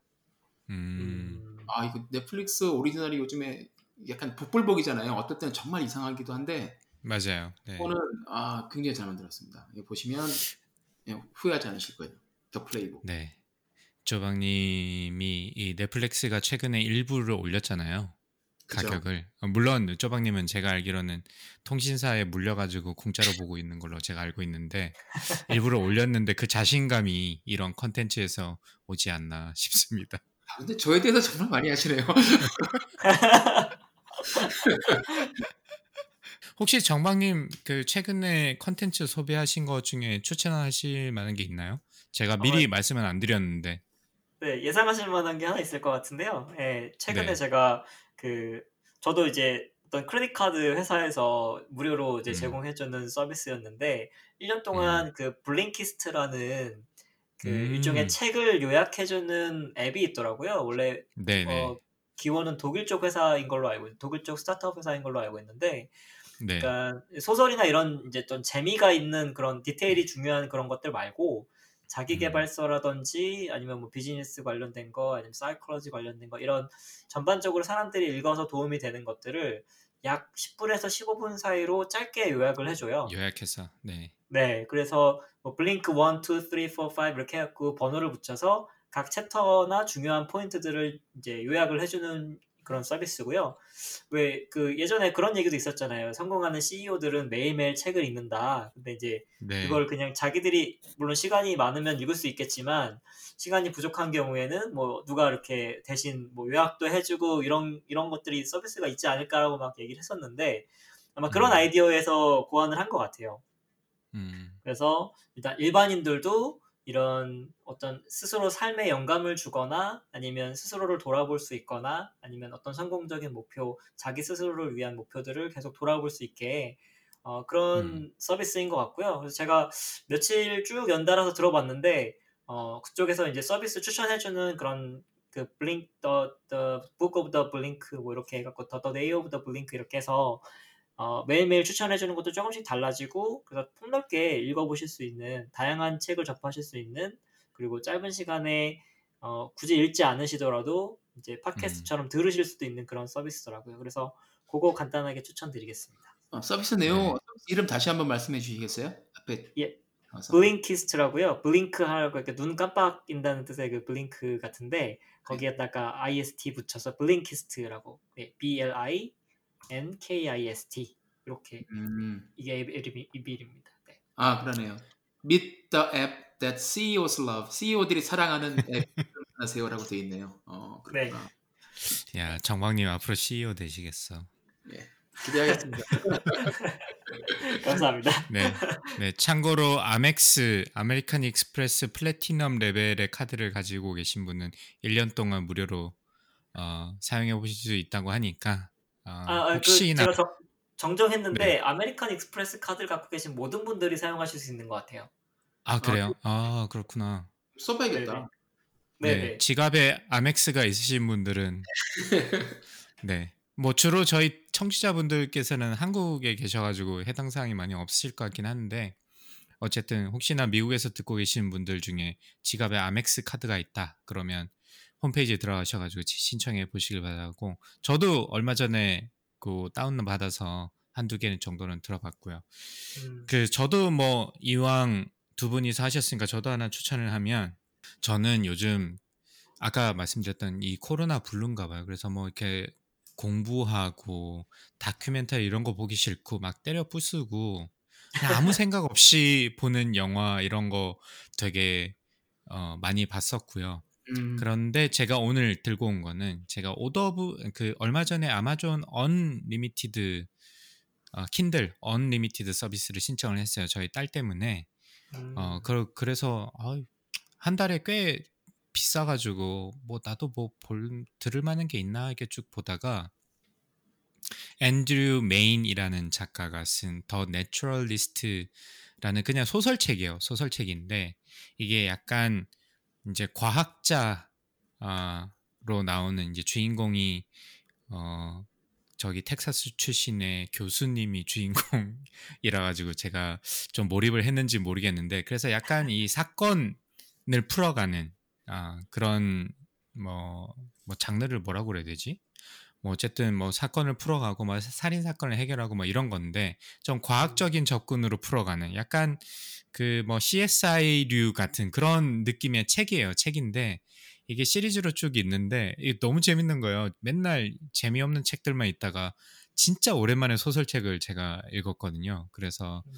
음. 아 이거 넷플릭스 오리지널이 요즘에 약간 복불복이잖아요. 어떨 때는 정말 이상하기도 한데 맞아요. 네. 이거는 아 굉장히 잘 만들었습니다. 보시면 예, 후회하지 않으실 거예요. 더 플레이북. 네. 쪼박님이 이 넷플릭스가 최근에 일부를 올렸잖아요. 가격을. 어, 물론 쪼박님은 제가 알기로는 통신사에 물려가지고 공짜로 보고 있는 걸로 제가 알고 있는데 [laughs] 일부러 올렸는데 그 자신감이 이런 컨텐츠에서 오지 않나 싶습니다. 아, 근데 저에 대해서 정말 많이 하시네요. [laughs] 혹시 정박님 그 최근에 컨텐츠 소비하신 것 중에 추천하실 만한 게 있나요? 제가 미리 어, 말씀은 안 드렸는데. 네, 예상하실 만한 게 하나 있을 것 같은데요. 예, 최근에 네. 제가 그 저도 이제 어떤 credit card 회사에서 무료로 이제 음. 제공해 주는 서비스였는데 1년 동안 그 Blinkist라는 그 음. 일종의 책을 요약해 주는 앱이 있더라고요. 원래 네네. 어, 기원은 독일 쪽 회사인 걸로 알고 있- 독일 쪽 스타트업 회사인 걸로 알고 있는데 네. 그러니까 소설이나 이런 이제 좀 재미가 있는 그런 디테일이 중요한 그런 것들 말고 자기 음. 개발서라든지 아니면 뭐 비즈니스 관련된 거 아니면 사이클러지 관련된 거 이런 전반적으로 사람들이 읽어서 도움이 되는 것들을 약 10분에서 15분 사이로 짧게 요약을 해줘요. 요약해서. 네. 네, 그래서 뭐 블링크 1, 2, 3, 4, 5 이렇게 해갖고 번호를 붙여서 각 챕터나 중요한 포인트들을 이제 요약을 해주는 그런 서비스고요. 왜 그 예전에 그런 얘기도 있었잖아요. 성공하는 CEO들은 매일매일 책을 읽는다. 근데 이제 네. 그걸 그냥 자기들이 물론 시간이 많으면 읽을 수 있겠지만 시간이 부족한 경우에는 뭐 누가 이렇게 대신 뭐 요약도 해주고 이런 이런 것들이 서비스가 있지 않을까라고 막 얘기를 했었는데 아마 그런 음. 아이디어에서 고안을 한 것 같아요. 음. 그래서 일단 일반인들도 이런 어떤 스스로 삶에 영감을 주거나 아니면 스스로를 돌아볼 수 있거나 아니면 어떤 성공적인 목표, 자기 스스로를 위한 목표들을 계속 돌아볼 수 있게 어, 그런 음. 서비스인 것 같고요. 그래서 제가 며칠 쭉 연달아서 들어봤는데 어, 그쪽에서 이제 서비스 추천해주는 그런 그 블링 the the book of the blink 뭐 이렇게 해갖고 the day of the blink 이렇게 해서 어, 매일매일 추천해주는 것도 조금씩 달라지고 그래서 폭넓게 읽어보실 수 있는 다양한 책을 접하실 수 있는 그리고 짧은 시간에 어, 굳이 읽지 않으시더라도 이제 팟캐스트처럼 들으실 수도 있는 그런 서비스더라고요. 그래서 그거 간단하게 추천드리겠습니다. 어, 서비스 내용 네. 이름 다시 한번 말씀해 주시겠어요? 앞에 예. 어. Blinkist라고요. blink 하라고 이렇게 눈 깜빡인다는 뜻의 그 blink 같은데 거기에다가 IST 붙여서 Blinkist라고 네, B L I N K I S T 이렇게 음. 이게 이름이 이름입니다. 네. 아 그러네요. Meet the app that CEOs love. CEO들이 사랑하는 [laughs] 앱 하세요라고 돼 있네요. 어, 그렇구나. 야, 정박님 앞으로 CEO 되시겠어. 예. 기대하겠습니다. [laughs] 감사합니다. [laughs] 네. 네. 참고로 Amex American Express Platinum 레벨의 카드를 가지고 계신 분은 1년 동안 무료로 어, 사용해 보실 수 있다고 하니까 어, 아, 아, 그 혹시나 제가 정, 정정했는데 네. American Express 카드를 갖고 계신 모든 분들이 사용하실 수 있는 것 같아요. 아 그래요? 아 그렇구나. 써봐야겠다. 네, 네, 네. 지갑에 Amex가 있으신 분들은 [laughs] 네. 뭐 주로 저희 청취자분들께서는 한국에 계셔가지고 해당 사항이 많이 없으실 것 같긴 한데 어쨌든 혹시나 미국에서 듣고 계신 분들 중에 지갑에 Amex 카드가 있다 그러면 홈페이지에 들어가셔가지고 지- 신청해 보시길 바라고 저도 얼마 전에 그 다운 받아서 한두 개 정도는 들어봤고요. 음, 그 저도 뭐 이왕 두 분이서 하셨으니까 저도 하나 추천을 하면 저는 요즘 아까 말씀드렸던 이 코로나 블루인가 봐요. 그래서 뭐 이렇게 공부하고 다큐멘터리 이런 거 보기 싫고 막 때려 부수고 아무 [laughs] 생각 없이 보는 영화 이런 거 되게 어, 많이 봤었고요. 음. 그런데 제가 오늘 들고 온 거는 제가 Audible 그 얼마 전에 Amazon Unlimited 어, Kindle Unlimited 서비스를 신청을 했어요. 저희 딸 때문에. 음. 어, 그, 그래서 아유, 한 달에 꽤 비싸가지고 뭐 나도 뭐 볼 들을 만한 게 있나 이렇게 쭉 보다가 Andrew Mayne이라는 작가가 쓴 The Naturalist라는 그냥 소설책이에요. 소설책인데 이게 약간 이제 과학자로 나오는 이제 주인공이 어 저기 텍사스 출신의 교수님이 주인공이라 가지고 제가 좀 몰입을 했는지 모르겠는데 그래서 약간 이 사건을 풀어가는 아 그런 뭐, 뭐 장르를 뭐라고 그래야 되지? 뭐 어쨌든 뭐 사건을 풀어가고 뭐 살인 사건을 해결하고 뭐 이런 건데 좀 과학적인 접근으로 풀어가는 약간 그 뭐 CSI류 같은 그런 느낌의 책이에요. 책인데 이게 시리즈로 쭉 있는데 이게 너무 재밌는 거예요. 맨날 재미없는 책들만 있다가 진짜 오랜만에 소설책을 제가 읽었거든요. 그래서 음.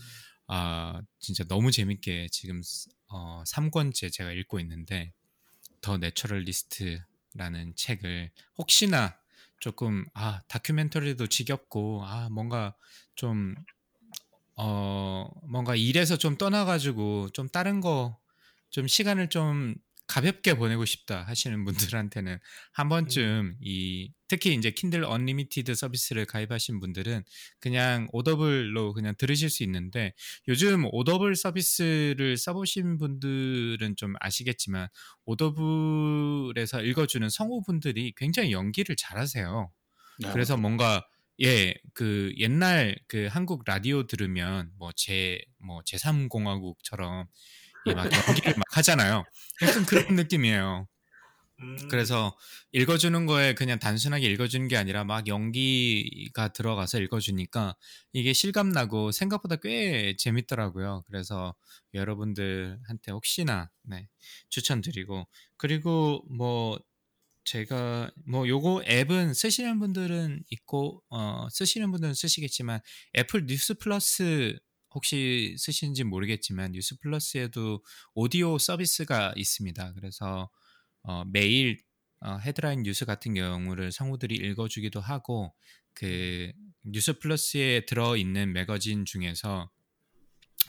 아 진짜 너무 재밌게 지금 어 3권째 제가 읽고 있는데 The Naturalist라는 책을 혹시나 조금 아 다큐멘터리도 지겹고 아 뭔가 좀 어 뭔가 일에서 좀 떠나가지고 좀 다른 거 좀 시간을 좀 가볍게 보내고 싶다 하시는 분들한테는 한 번쯤 이 특히 이제 Kindle Unlimited 서비스를 가입하신 분들은 그냥 Audible로 그냥 들으실 수 있는데 요즘 Audible 서비스를 써보신 분들은 좀 아시겠지만 오더블에서 읽어주는 성우분들이 굉장히 연기를 잘하세요. 네, 그래서 뭔가 예, 그 옛날 그 한국 라디오 들으면 뭐 제 뭐 제3공화국처럼 막 연기를 막 하잖아요. 약간 그런 느낌이에요. 음. 그래서 읽어주는 거에 그냥 단순하게 읽어주는 게 아니라 막 연기가 들어가서 읽어주니까 이게 실감나고 생각보다 꽤 재밌더라고요. 그래서 여러분들한테 혹시나 네, 추천드리고 그리고 뭐 제가 뭐 요거 앱은 쓰시는 분들은 있고 어 쓰시는 분들은 쓰시겠지만 Apple News Plus 혹시 쓰시는지 모르겠지만 News Plus에도 오디오 서비스가 있습니다. 그래서 어 매일 어 헤드라인 뉴스 같은 경우를 성우들이 읽어주기도 하고 그 News Plus에 들어 있는 매거진 중에서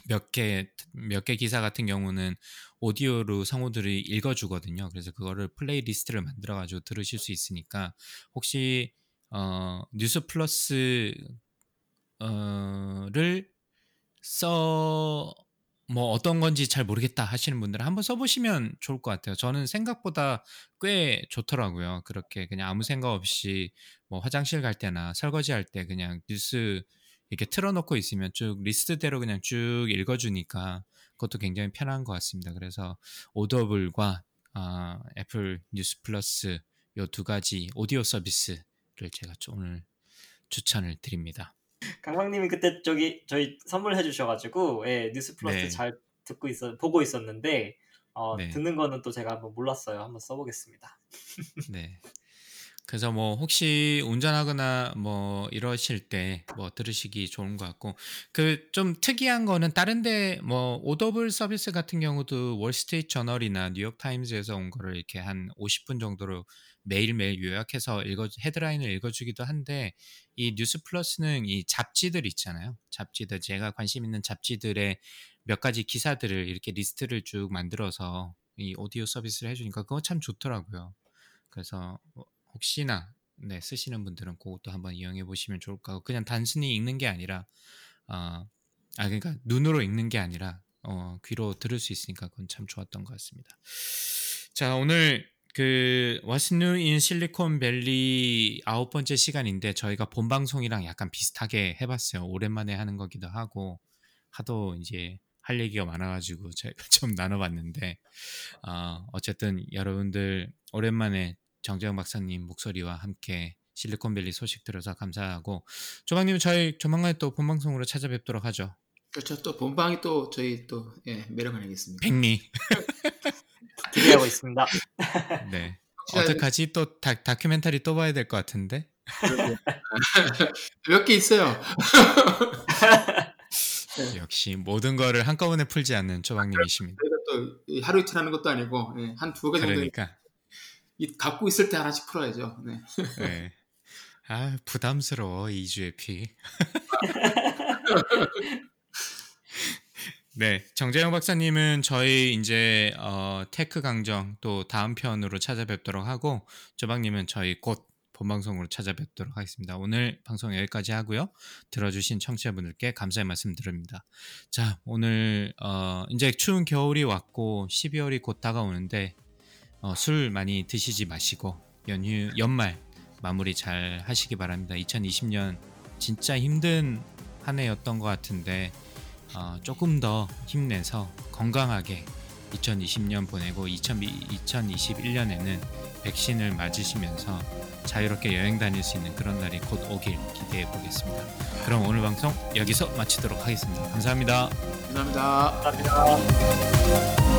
몇 개 몇 개 기사 같은 경우는 오디오로 성우들이 읽어주거든요. 그래서 그거를 playlist를 만들어 가지고 들으실 수 있으니까 혹시 어, News Plus 어를 써 뭐 어떤 건지 잘 모르겠다 하시는 분들은 한번 써보시면 좋을 것 같아요. 저는 생각보다 꽤 좋더라고요. 그렇게 그냥 아무 생각 없이 뭐 화장실 갈 때나 설거지 할 때 그냥 뉴스 이렇게 틀어놓고 있으면 쭉 리스트대로 그냥 쭉 읽어주니까 그것도 굉장히 편한 것 같습니다. 그래서 Audible과 아, Apple News Plus 요 두 가지 오디오 서비스를 제가 좀 오늘 추천을 드립니다. 강광님이 그때 저기 저희 선물해 주셔가지고 예, News Plus 네. 잘 듣고 있어 보고 있었는데 어, 네. 듣는 거는 또 제가 한번 몰랐어요. 한번 써보겠습니다. [laughs] 네. 그래서 뭐 혹시 운전하거나 뭐 이러실 때 뭐 들으시기 좋은 것 같고 그 좀 특이한 거는 다른데 뭐 Audible 서비스 같은 경우도 월스트리트 저널이나 뉴욕 타임즈에서 온 거를 이렇게 한 50분 정도로 매일매일 요약해서 읽어 헤드라인을 읽어주기도 한데 이 News Plus는 이 잡지들 있잖아요. 잡지들 제가 관심 있는 잡지들의 몇 가지 기사들을 이렇게 리스트를 쭉 만들어서 이 오디오 서비스를 해주니까 그거 참 좋더라고요. 그래서 혹시나 네, 쓰시는 분들은 그것도 한번 이용해 보시면 좋을 것 같고 그냥 단순히 읽는 게 아니라 어, 아 그러니까 눈으로 읽는 게 아니라 어, 귀로 들을 수 있으니까 그건 참 좋았던 것 같습니다. 자 오늘 그 What's New in 실리콘밸리 아홉 번째 시간인데 저희가 본 방송이랑 약간 비슷하게 해봤어요. 오랜만에 하는 거기도 하고 하도 이제 할 얘기가 많아가지고 저희가 [laughs] 좀 나눠봤는데 어, 어쨌든 여러분들 오랜만에 정재영 박사님 목소리와 함께 실리콘밸리 소식 들어서 감사하고 조방님 저희 조만간에 또 본 방송으로 찾아뵙도록 하죠. 그렇죠. 또 본방이 또 저희 또 예, 매력 아니겠습니까? 백미. [laughs] 기대하고 있습니다. [laughs] 네. 어떡하지? 또 다, 다큐멘터리 또 봐야 될 것 같은데. [laughs] 몇 개 있어요. [laughs] 역시 모든 거를 한꺼번에 풀지 않는 조방님이십니다. 저희가 또 하루 이틀 하는 것도 아니고 예, 한두 개 정도 그러니까 이 갖고 있을 때 하나씩 풀어야죠. 네. 네. 아 부담스러워 2주의 pick. 네, 정재영 박사님은 저희 이제 어, 테크 강정 또 다음 편으로 찾아뵙도록 하고 조박님은 저희 곧 본방송으로 찾아뵙도록 하겠습니다. 오늘 방송 여기까지 하고요. 들어주신 청취자분들께 감사의 말씀 드립니다. 자, 오늘 어, 이제 추운 겨울이 왔고 12월이 곧 다가오는데 어, 술 많이 드시지 마시고 연휴 연말 마무리 잘 하시기 바랍니다. 2020년 진짜 힘든 한 해였던 것 같은데 어, 조금 더 힘내서 건강하게 2020년 보내고 2021년에는 백신을 맞으시면서 자유롭게 여행 다닐 수 있는 그런 날이 곧 오길 기대해 보겠습니다. 그럼 오늘 방송 여기서 마치도록 하겠습니다. 감사합니다. 감사합니다. 감사합니다.